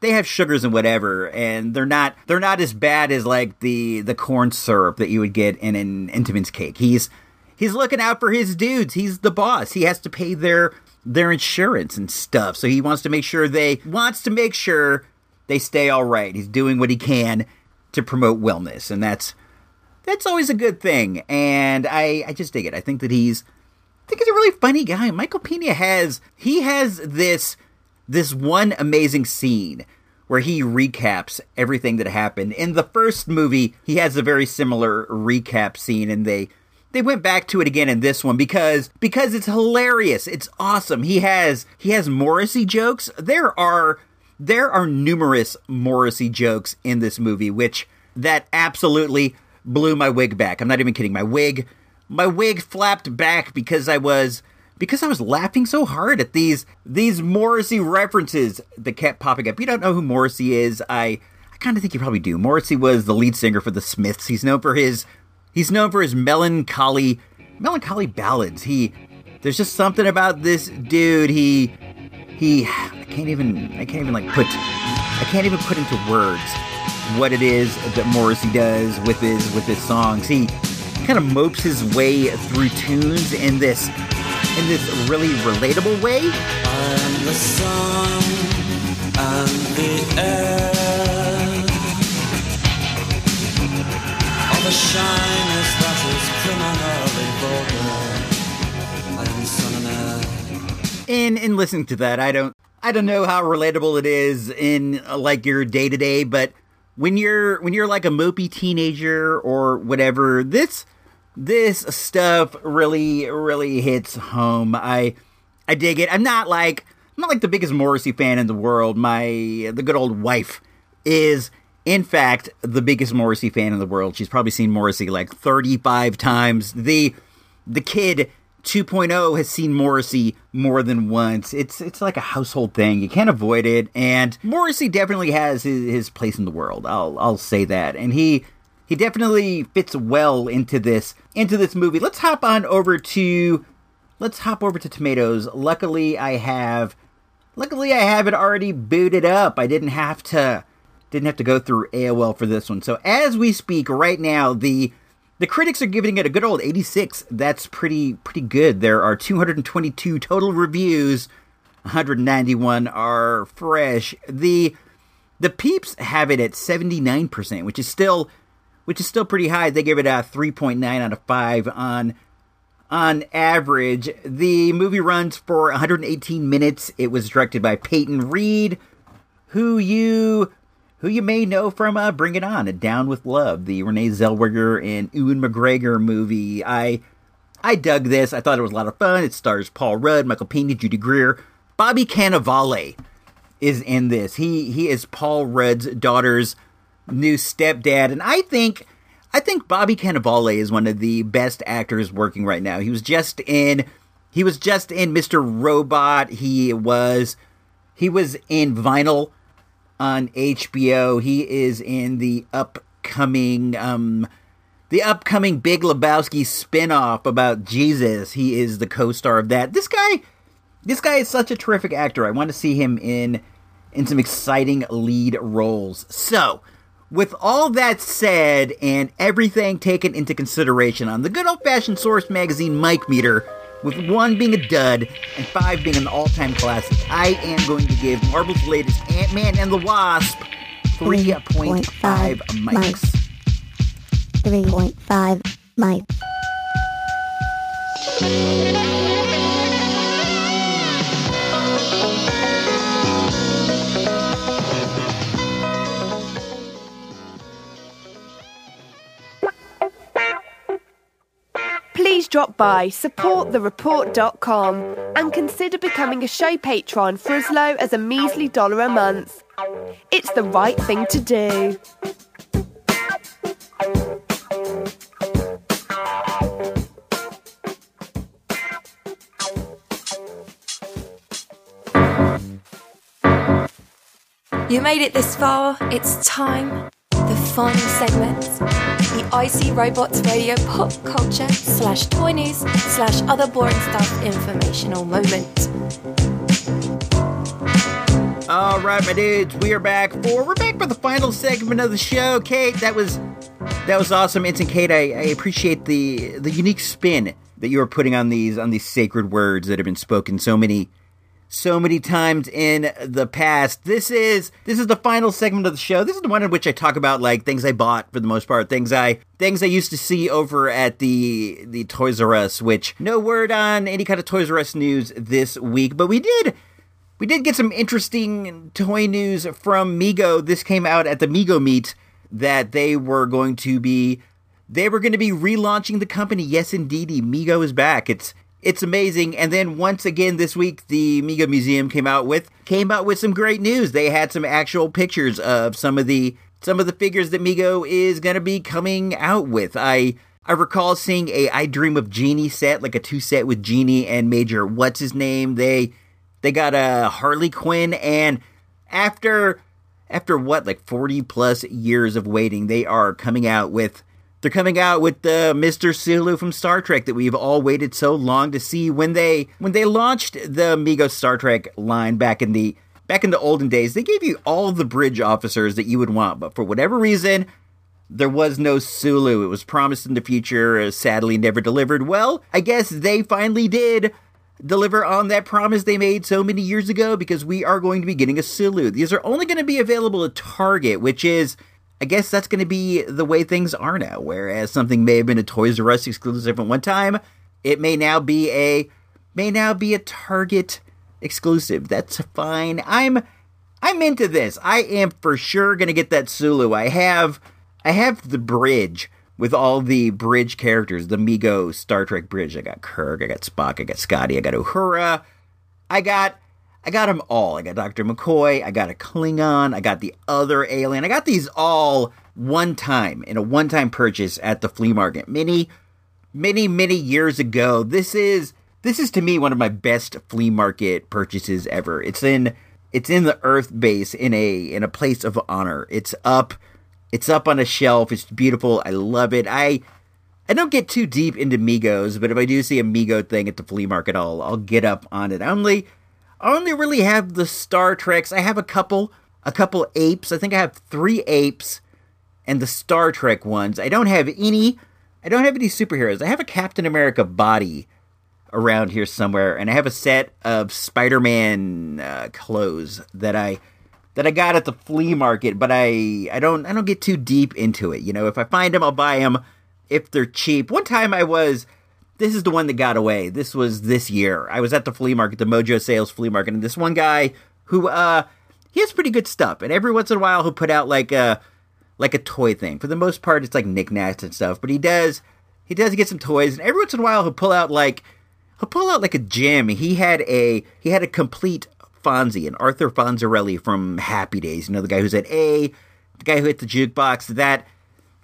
they have sugars and whatever, and they're not they're not as bad as like the the corn syrup that you would get in an Entenmann's cake. He's he's looking out for his dudes. He's the boss. He has to pay their their insurance and stuff. So he wants to make sure they wants to make sure they stay all right. He's doing what he can to promote wellness, and that's that's always a good thing. And I I just dig it. I think that he's I think he's a really funny guy. Michael Pena has he has this this one amazing scene where he recaps everything that happened. In the first movie, he has a very similar recap scene and they they went back to it again in this one because because it's hilarious. It's awesome. He has he has Morrissey jokes. There are there are numerous Morrissey jokes in this movie which that absolutely blew my wig back. I'm not even kidding. My wig my wig flapped back because I was because I was laughing so hard at these these Morrissey references that kept popping up. You don't know who Morrissey is. I I kind of think you probably do. Morrissey was the lead singer for the Smiths. He's known for his he's known for his melancholy melancholy ballads. He there's just something about this dude. He he I can't even I can't even like put I can't even put into words what it is that Morrissey does with his with his songs. He kind of mopes his way through tunes in this in this really relatable way. Shyness that is criminally vulgar. I am in in listening to that, I don't I don't know how relatable it is in like your day to day, but when you're when you're like a mopey teenager or whatever, this this stuff really really hits home. I I dig it. I'm not like I'm not like the biggest Morrissey fan in the world. My the good old wife is in fact the biggest Morrissey fan in the world. She's probably seen Morrissey like 35 times. The the kid 2.0 has seen Morrissey more than once. It's it's like a household thing. You can't avoid it. And Morrissey definitely has his, his place in the world. I'll I'll say that. And he he definitely fits well into this into this movie. Let's hop on over to let's hop over to Tomatoes. Luckily I have luckily I have it already booted up. I didn't have to didn't have to go through AOL for this one. So as we speak right now, the the critics are giving it a good old 86. That's pretty pretty good. There are 222 total reviews. 191 are fresh. The the peeps have it at 79%, which is still which is still pretty high. They give it a 3.9 out of 5 on on average. The movie runs for 118 minutes. It was directed by Peyton Reed, who you who you may know from uh, Bring It On, and Down with Love, the Renee Zellweger and Ewan McGregor movie. I I dug this. I thought it was a lot of fun. It stars Paul Rudd, Michael Pena, Judy Greer, Bobby Cannavale is in this. He he is Paul Rudd's daughter's new stepdad, and I think I think Bobby Cannavale is one of the best actors working right now. He was just in he was just in Mr. Robot. He was he was in Vinyl on HBO. He is in the upcoming um the upcoming Big Lebowski spin-off about Jesus. He is the co-star of that. This guy this guy is such a terrific actor. I want to see him in in some exciting lead roles. So, with all that said and everything taken into consideration on the good old-fashioned Source magazine mic meter, with one being a dud and five being an all-time classic, I am going to give Marvel's latest Ant-Man and the Wasp 3.5 mics. 3.5 mics. Drop by supportthereport.com and consider becoming a show patron for as low as a measly dollar a month. It's the right thing to do. You made it this far. It's time. The final segment. The iSeeRobots Radio pop culture slash toy news slash other boring stuff informational moment. All right, my dudes, we are back for we're back for the final segment of the show. Kate, that was that was awesome. Instant Kate, I, I appreciate the the unique spin that you are putting on these on these sacred words that have been spoken so many so many times in the past. This is this is the final segment of the show. This is the one in which I talk about like things I bought for the most part, things I things I used to see over at the the Toys R Us, which no word on any kind of Toys R Us news this week, but we did we did get some interesting toy news from Mego. This came out at the Mego meet that they were going to be they were going to be relaunching the company. Yes, indeedy, Mego is back. It's it's amazing. And then once again this week, the Mego Museum came out with came out with some great news. They had some actual pictures of some of the some of the figures that Mego is going to be coming out with. I I recall seeing a I Dream of Jeannie set, like a two set with Jeannie and Major. What's his name? They they got a Harley Quinn, and after after what like forty plus years of waiting, they are coming out with they're coming out with the Mr. Sulu from Star Trek that we've all waited so long to see. When they when they launched the Mego Star Trek line back in the back in the olden days, they gave you all the bridge officers that you would want, but for whatever reason, there was no Sulu. It was promised in the future, uh, sadly never delivered. Well, I guess they finally did deliver on that promise they made so many years ago because we are going to be getting a Sulu. These are only going to be available at Target, which is I guess that's going to be the way things are now. Whereas something may have been a Toys R Us exclusive at one time, it may now be a may now be a Target exclusive. That's fine. I'm I'm into this. I am for sure going to get that Sulu. I have I have the bridge with all the bridge characters, the Mego Star Trek bridge. I got Kirk, I got Spock, I got Scotty, I got Uhura. I got I got them all. I got Dr. McCoy, I got a Klingon, I got the other alien. I got these all one time in a one time purchase at the flea market. Many, many, many years ago. This is this is to me one of my best flea market purchases ever. It's in it's in the Earth base in a in a place of honor. It's up it's up on a shelf. It's beautiful. I love it. I I don't get too deep into Megos, but if I do see a Mego thing at the flea market, I'll I'll get up on it. I only I only really have the Star Treks. I have a couple a couple apes. I think I have three apes and the Star Trek ones. I don't have any I don't have any superheroes. I have a Captain America body around here somewhere, and I have a set of Spider-Man uh, clothes that I that I got at the flea market. But I I don't I don't get too deep into it. You know, if I find them, I'll buy them if they're cheap. One time I was. This is the one that got away. This was this year. I was at the flea market, the Mojo Sales flea market, and this one guy who uh he has pretty good stuff, and every once in a while he'll put out like a like a toy thing. For the most part, it's like knickknacks and stuff, but he does he does get some toys, and every once in a while he'll pull out like he'll pull out like a gem. He had a he had a complete Fonzie, and Arthur Fonzarelli from Happy Days. You know the guy who's at A, the guy who hit the jukebox. That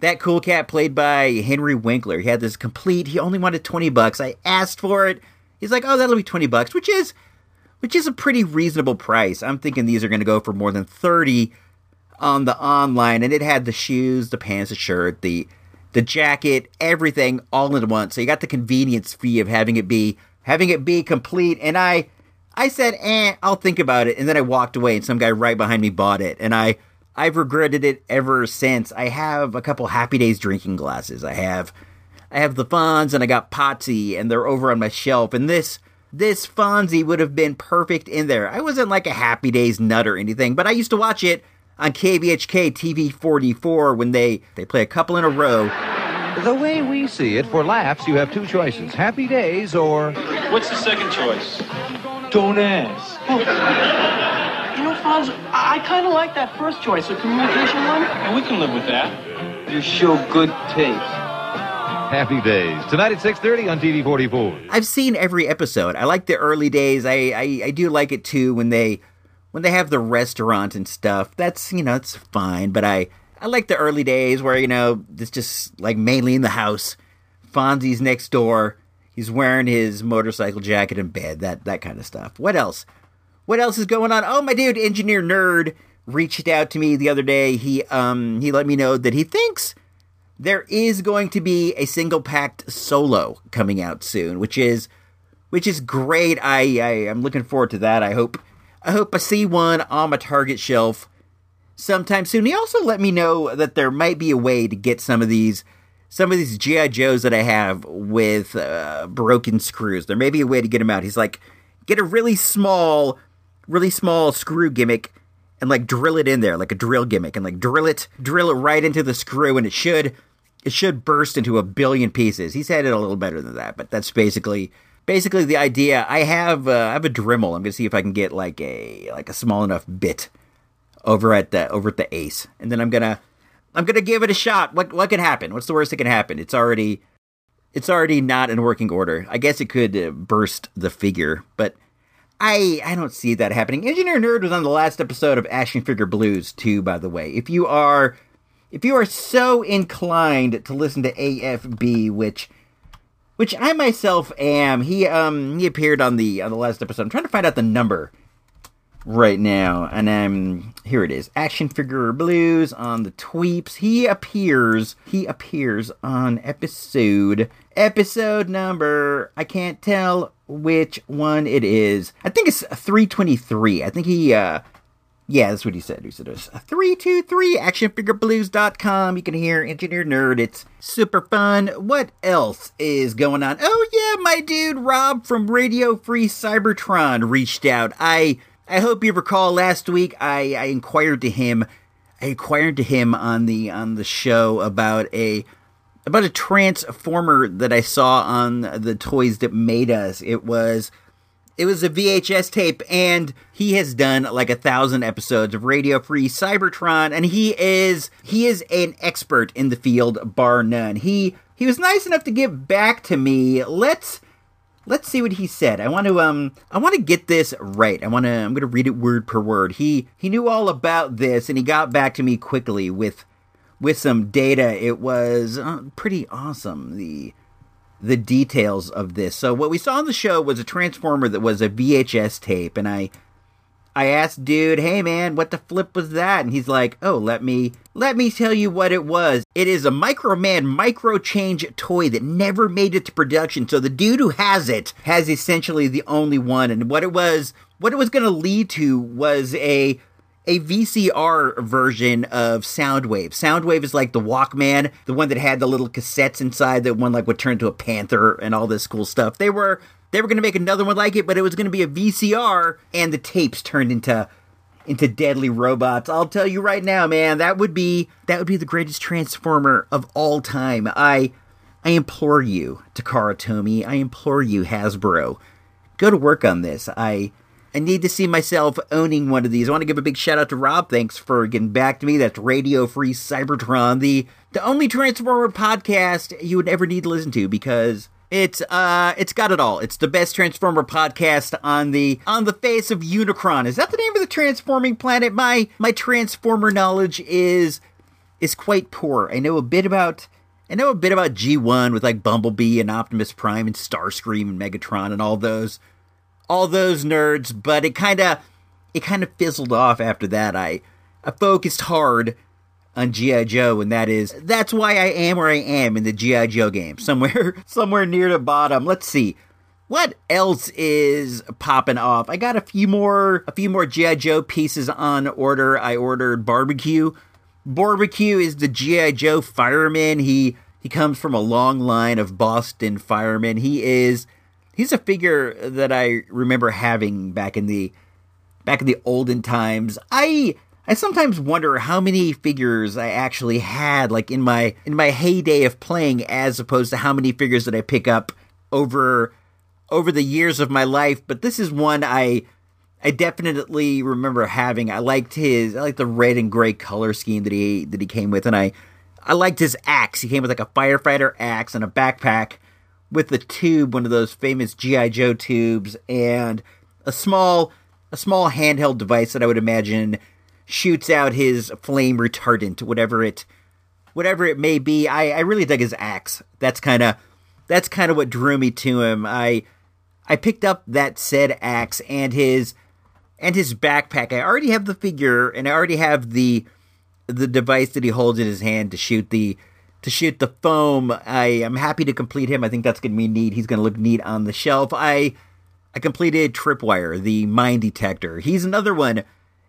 that cool cat played by Henry Winkler. He had this complete. He only wanted twenty bucks. I asked for it. He's like, "Oh, that'll be twenty bucks," which is which is a pretty reasonable price. I'm thinking these are going to go for more than 30 on the online and it had the shoes, the pants, the shirt, the the jacket, everything all in once. So you got the convenience fee of having it be having it be complete and I I said, "Eh, I'll think about it." And then I walked away and some guy right behind me bought it and I I've regretted it ever since. I have a couple Happy Days drinking glasses. I have I have the Fonz and I got Potsy and they're over on my shelf and this this Fonzie would have been perfect in there. I wasn't like a Happy Days nut or anything, but I used to watch it on KBHK TV 44 when they, they play a couple in a row. The way we see it, for laughs, you have two choices Happy Days or. What's the second choice? Don't ask. You know, Fonz, I, I kind of like that first choice, the communication one. And we can live with that. You show good taste. Happy Days. Tonight at 6.30 on TV 44. I've seen every episode. I like the early days. I, I, I do like it too when they when they have the restaurant and stuff. That's you know, it's fine. But I I like the early days where, you know, it's just like mainly in the house. Fonzie's next door. He's wearing his motorcycle jacket in bed, that that kind of stuff. What else? What else is going on? Oh, my dude, engineer nerd reached out to me the other day. He um he let me know that he thinks there is going to be a single packed solo coming out soon, which is which is great. I, I am looking forward to that. I hope I hope I see one on my Target shelf sometime soon. He also let me know that there might be a way to get some of these some of these GI Joes that I have with uh, broken screws. There may be a way to get them out. He's like, get a really small, really small screw gimmick and like drill it in there like a drill gimmick and like drill it drill it right into the screw and it should it should burst into a billion pieces. He said it a little better than that but that's basically basically the idea. I have uh, i have a dremel. I'm gonna see if i can get like a like a small enough bit over at the over at the ace and then i'm gonna i'm gonna give it a shot. What what could happen? What's the worst that can happen? It's already it's already not in working order. I guess it could uh, burst the figure but I I don't see that happening. Engineer Nerd was on the last episode of Action Figure Blues too, by the way. If you are if you are so inclined to listen to AFB, which which I myself am, he um he appeared on the on the last episode. I'm trying to find out the number right now, and um here it is. Action Figure Blues on the Tweeps. He appears he appears on episode episode number I can't tell which one it is. I think it's 323. I think he uh yeah, that's what he said. He said it's 323 actionfigureblues.com. You can hear Engineer Nerd. It's super fun. What else is going on? Oh yeah, my dude Rob from Radio Free Cybertron reached out. I I hope you recall last week I, I inquired to him I inquired to him on the on the show about a about a transformer that I saw on the Toys That Made Us. It was it was a VHS tape, and he has done like a thousand episodes of Radio Free Cybertron, and he is he is an expert in the field, bar none. He he was nice enough to give back to me. Let's let's see what he said. I want to um I want to get this right. I want to I'm going to read it word per word. He he knew all about this, and he got back to me quickly with with some data. It was uh, pretty awesome. The the details of this. So what we saw on the show was a transformer that was a VHS tape, and I I asked dude, "Hey man, what the flip was that?" And he's like, "Oh, let me let me tell you what it was. It is a Microman micro change toy that never made it to production. So the dude who has it has essentially the only one. And what it was, what it was going to lead to was a a VCR version of Soundwave. Soundwave is like the Walkman, the one that had the little cassettes inside that one like would turn into a panther and all this cool stuff. They were they were going to make another one like it, but it was going to be a VCR and the tapes turned into into deadly robots. I'll tell you right now, man, that would be that would be the greatest transformer of all time. I I implore you, Takara Tomy, I implore you, Hasbro, go to work on this. I I need to see myself owning one of these. I want to give a big shout out to Rob. Thanks for getting back to me. That's Radio Free Cybertron, the the only Transformer podcast you would ever need to listen to because It's uh it's got it all. It's the best Transformer podcast on the on the face of Unicron. Is that the name of the transforming planet? My my Transformer knowledge is is quite poor. I know a bit about I know a bit about G1 with like Bumblebee and Optimus Prime and Starscream and Megatron and all those all those nerds, but it kind of it kind of fizzled off after that. I I focused hard on GI Joe, and that is that's why I am where I am in the GI Joe game, somewhere somewhere near the bottom. Let's see. What else is popping off? I got a few more a few more GI Joe pieces on order. I ordered barbecue. Barbecue is the GI Joe fireman. He he comes from a long line of Boston firemen. He is he's a figure that I remember having back in the back in the olden times. I I sometimes wonder how many figures I actually had like in my in my heyday of playing as opposed to how many figures that I pick up over over the years of my life, but this is one I I definitely remember having. I liked his I liked the red and gray color scheme that he that he came with and I I liked his axe. He came with like a firefighter axe and a backpack with the tube, one of those famous GI Joe tubes and a small a small handheld device that I would imagine shoots out his flame retardant, whatever it whatever it may be. I, I really dug his axe. That's kind of that's kind of what drew me to him. I I picked up that said axe and his and his backpack. I already have the figure and I already have the the device that he holds in his hand to shoot the to shoot the foam. I am happy to complete him. I think that's going to be neat. He's going to look neat on the shelf. I I completed Tripwire, the mine detector. He's another one.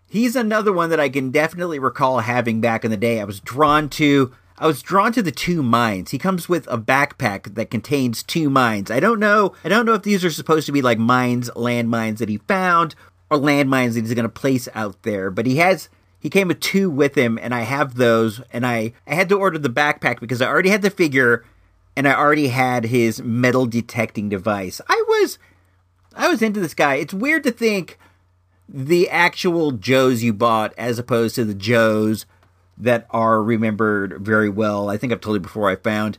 He's another one that I can definitely recall having back in the day. I was drawn to I was drawn to the two mines. He comes with a backpack that contains two mines. I don't know. I don't know if these are supposed to be like mines, landmines that he found, or landmines that he's going to place out there. But he has. He came with two with him, and I have those. And I I had to order the backpack because I already had the figure, and I already had his metal detecting device. I was I was into this guy. It's weird to think the actual Joes you bought as opposed to the Joes that are remembered very well. I think I've told you before. I found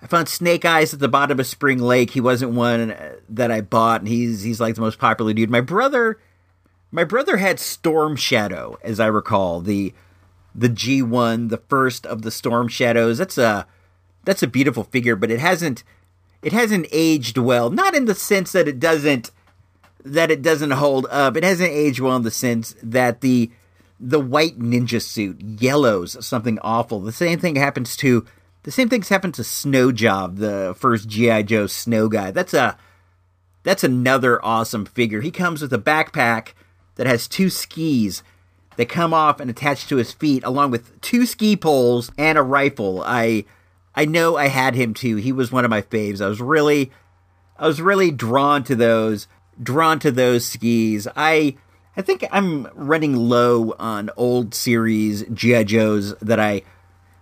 I found Snake Eyes at the bottom of Spring Lake. He wasn't one uh, that I bought, and he's he's like the most popular dude. My brother, my brother had Storm Shadow, as I recall the the G one, the first of the Storm Shadows. That's a that's a beautiful figure, but it hasn't it hasn't aged well. Not in the sense that it doesn't that it doesn't hold up. It hasn't aged well in the sense that the the white ninja suit yellows something awful. The same thing happens to the same things happen to Snow Job, the first GI Joe snow guy. That's a that's another awesome figure. He comes with a backpack that has two skis that come off and attach to his feet, along with two ski poles and a rifle. I I know I had him too. He was one of my faves. I was really I was really drawn to those drawn to those skis. I I think I'm running low on old series GI Joes that I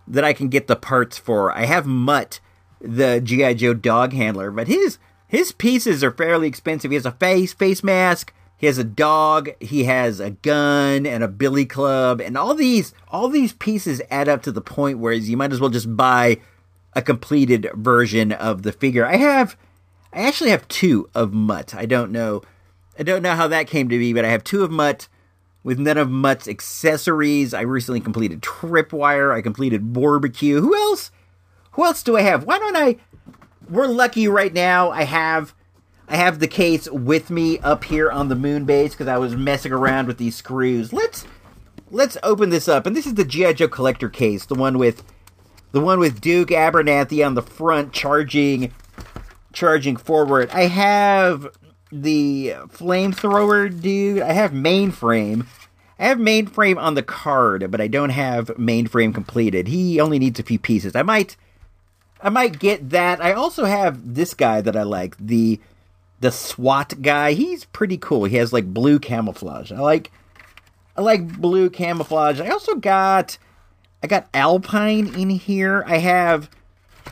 that I can get the parts for. I have Mutt, the GI Joe dog handler, but his his pieces are fairly expensive. He has a face face mask, he has a dog, he has a gun and a billy club, and all these all these pieces add up to the point where you might as well just buy a completed version of the figure. I have I actually have two of Mutt. I don't know I don't know how that came to be, but I have two of Mutt with none of Mutt's accessories. I recently completed Tripwire. I completed Barbecue. Who else? Who else do I have? Why don't I? We're lucky right now. I have I have the case with me up here on the moon base because I was messing around with these screws. Let's let's open this up. And this is the GI Joe collector case, the one with the one with Duke Abernathy on the front, charging charging forward. I have the flamethrower dude. I have mainframe. I have mainframe on the card, but I don't have mainframe completed. He only needs a few pieces. I might I might get that. I also have this guy that I like, the the SWAT guy. He's pretty cool. He has like blue camouflage. I like I like blue camouflage. I also got I got Alpine in here. I have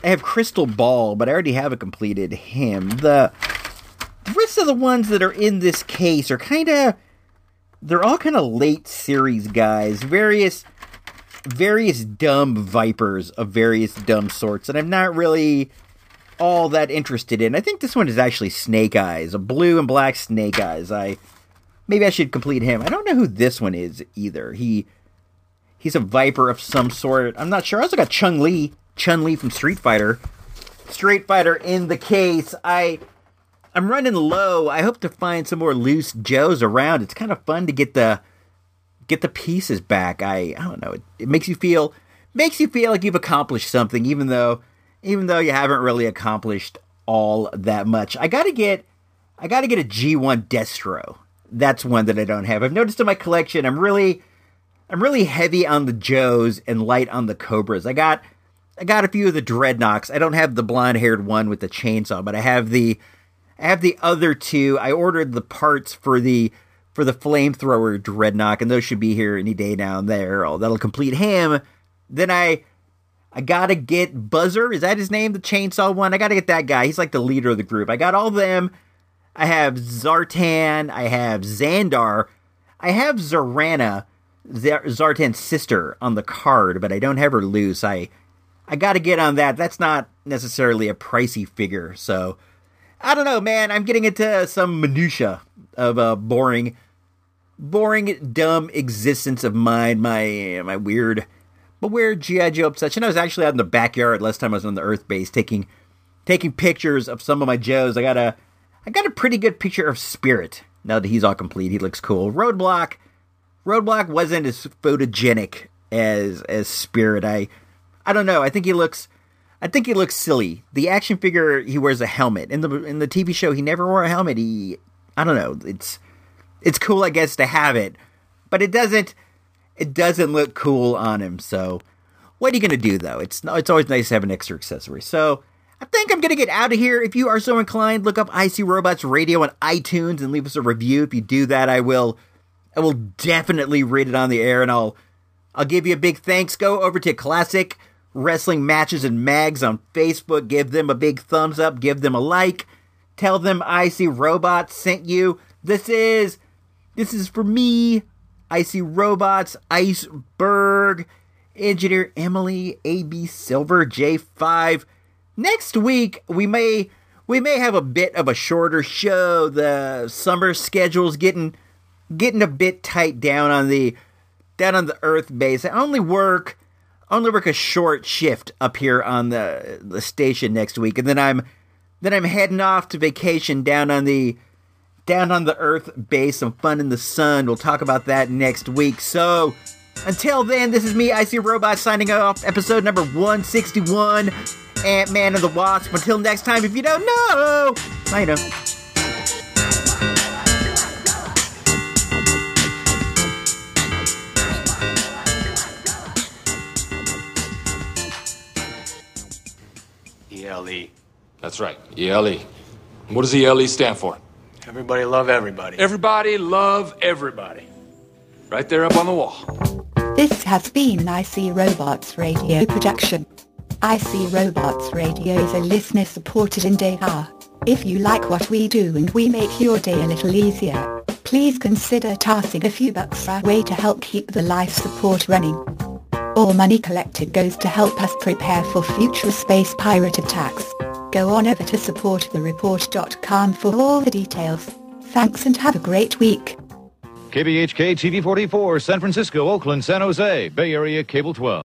I have Crystal Ball, but I already have a completed him. The the rest of the ones that are in this case are kind of they're all kind of late series guys various various dumb vipers of various dumb sorts and i'm not really all that interested in. I think this one is actually Snake Eyes, a blue and black Snake Eyes. I maybe I should complete him. I don't know who this one is either. He he's a Viper of some sort. I'm not sure. I also got Chung Li, Chun Li from Street Fighter. Street Fighter in the case. I I'm running low. I hope to find some more loose Joes around. It's kind of fun to get the get the pieces back. I I don't know. It, it makes you feel makes you feel like you've accomplished something, even though even though you haven't really accomplished all that much. I gotta get I gotta get a G1 Destro. That's one that I don't have. I've noticed in my collection I'm really I'm really heavy on the Joes and light on the Cobras. I got I got a few of the Dreadnoks. I don't have the blonde haired one with the chainsaw, but I have the I have the other two. I ordered the parts for the for the flamethrower Dreadnok, and those should be here any day now and there. Oh, that'll complete him. Then I I gotta get Buzzer. Is that his name? The chainsaw one. I gotta get that guy. He's like the leader of the group. I got all them. I have Zartan. I have Zandar. I have Zarana, Zartan's sister, on the card, but I don't have her loose. I I gotta get on that. That's not necessarily a pricey figure, so I don't know, man. I'm getting into some minutia of a boring, boring, dumb existence of mine. My my weird, but weird GI Joe obsession. I was actually out in the backyard last time I was on the Earth base taking taking pictures of some of my Joes. I got a I got a pretty good picture of Spirit. Now that he's all complete, he looks cool. Roadblock, Roadblock wasn't as photogenic as as Spirit. I I don't know. I think he looks. I think he looks silly. The action figure, he wears a helmet. In the in the TV show, he never wore a helmet. He, I don't know. It's it's cool, I guess, to have it, but it doesn't it doesn't look cool on him. So, what are you gonna do though? It's it's always nice to have an extra accessory. So. I think I'm gonna get out of here. If you are so inclined, look up iSeeRobots Radio on iTunes and leave us a review. If you do that, I will, I will definitely read it on the air, and I'll, I'll give you a big thanks. Go over to Classic Wrestling Matches and Mags on Facebook. Give them a big thumbs up. Give them a like. Tell them iSeeRobots sent you. This is this is for me. iSeeRobots, Iceberg, Engineer Emily, AB Silver, J5. Next week we may we may have a bit of a shorter show. The summer schedule's getting getting a bit tight down on the down on the Earth base. I only work only work a short shift up here on the the station next week, and then I'm then I'm heading off to vacation down on the down on the Earth base. Some fun in the sun. We'll talk about that next week. So until then, this is me, iSeeRobot, signing off. Episode number one sixty one. Ant Man and the Wasp. Until next time, if you don't know, I know. ELE. That's right, ELE. What does ELE stand for? Everybody love everybody. Everybody love everybody. Right there up on the wall. This has been an iSeeRobots radio production. iSeeRobots Radio is a listener-supported endeavor. If you like what we do and we make your day a little easier, please consider tossing a few bucks our way to help keep the life support running. All money collected goes to help us prepare for future space pirate attacks. Go on over to supportthereport.com for all the details. Thanks and have a great week. KBHK TV 44, San Francisco, Oakland, San Jose, Bay Area Cable 12.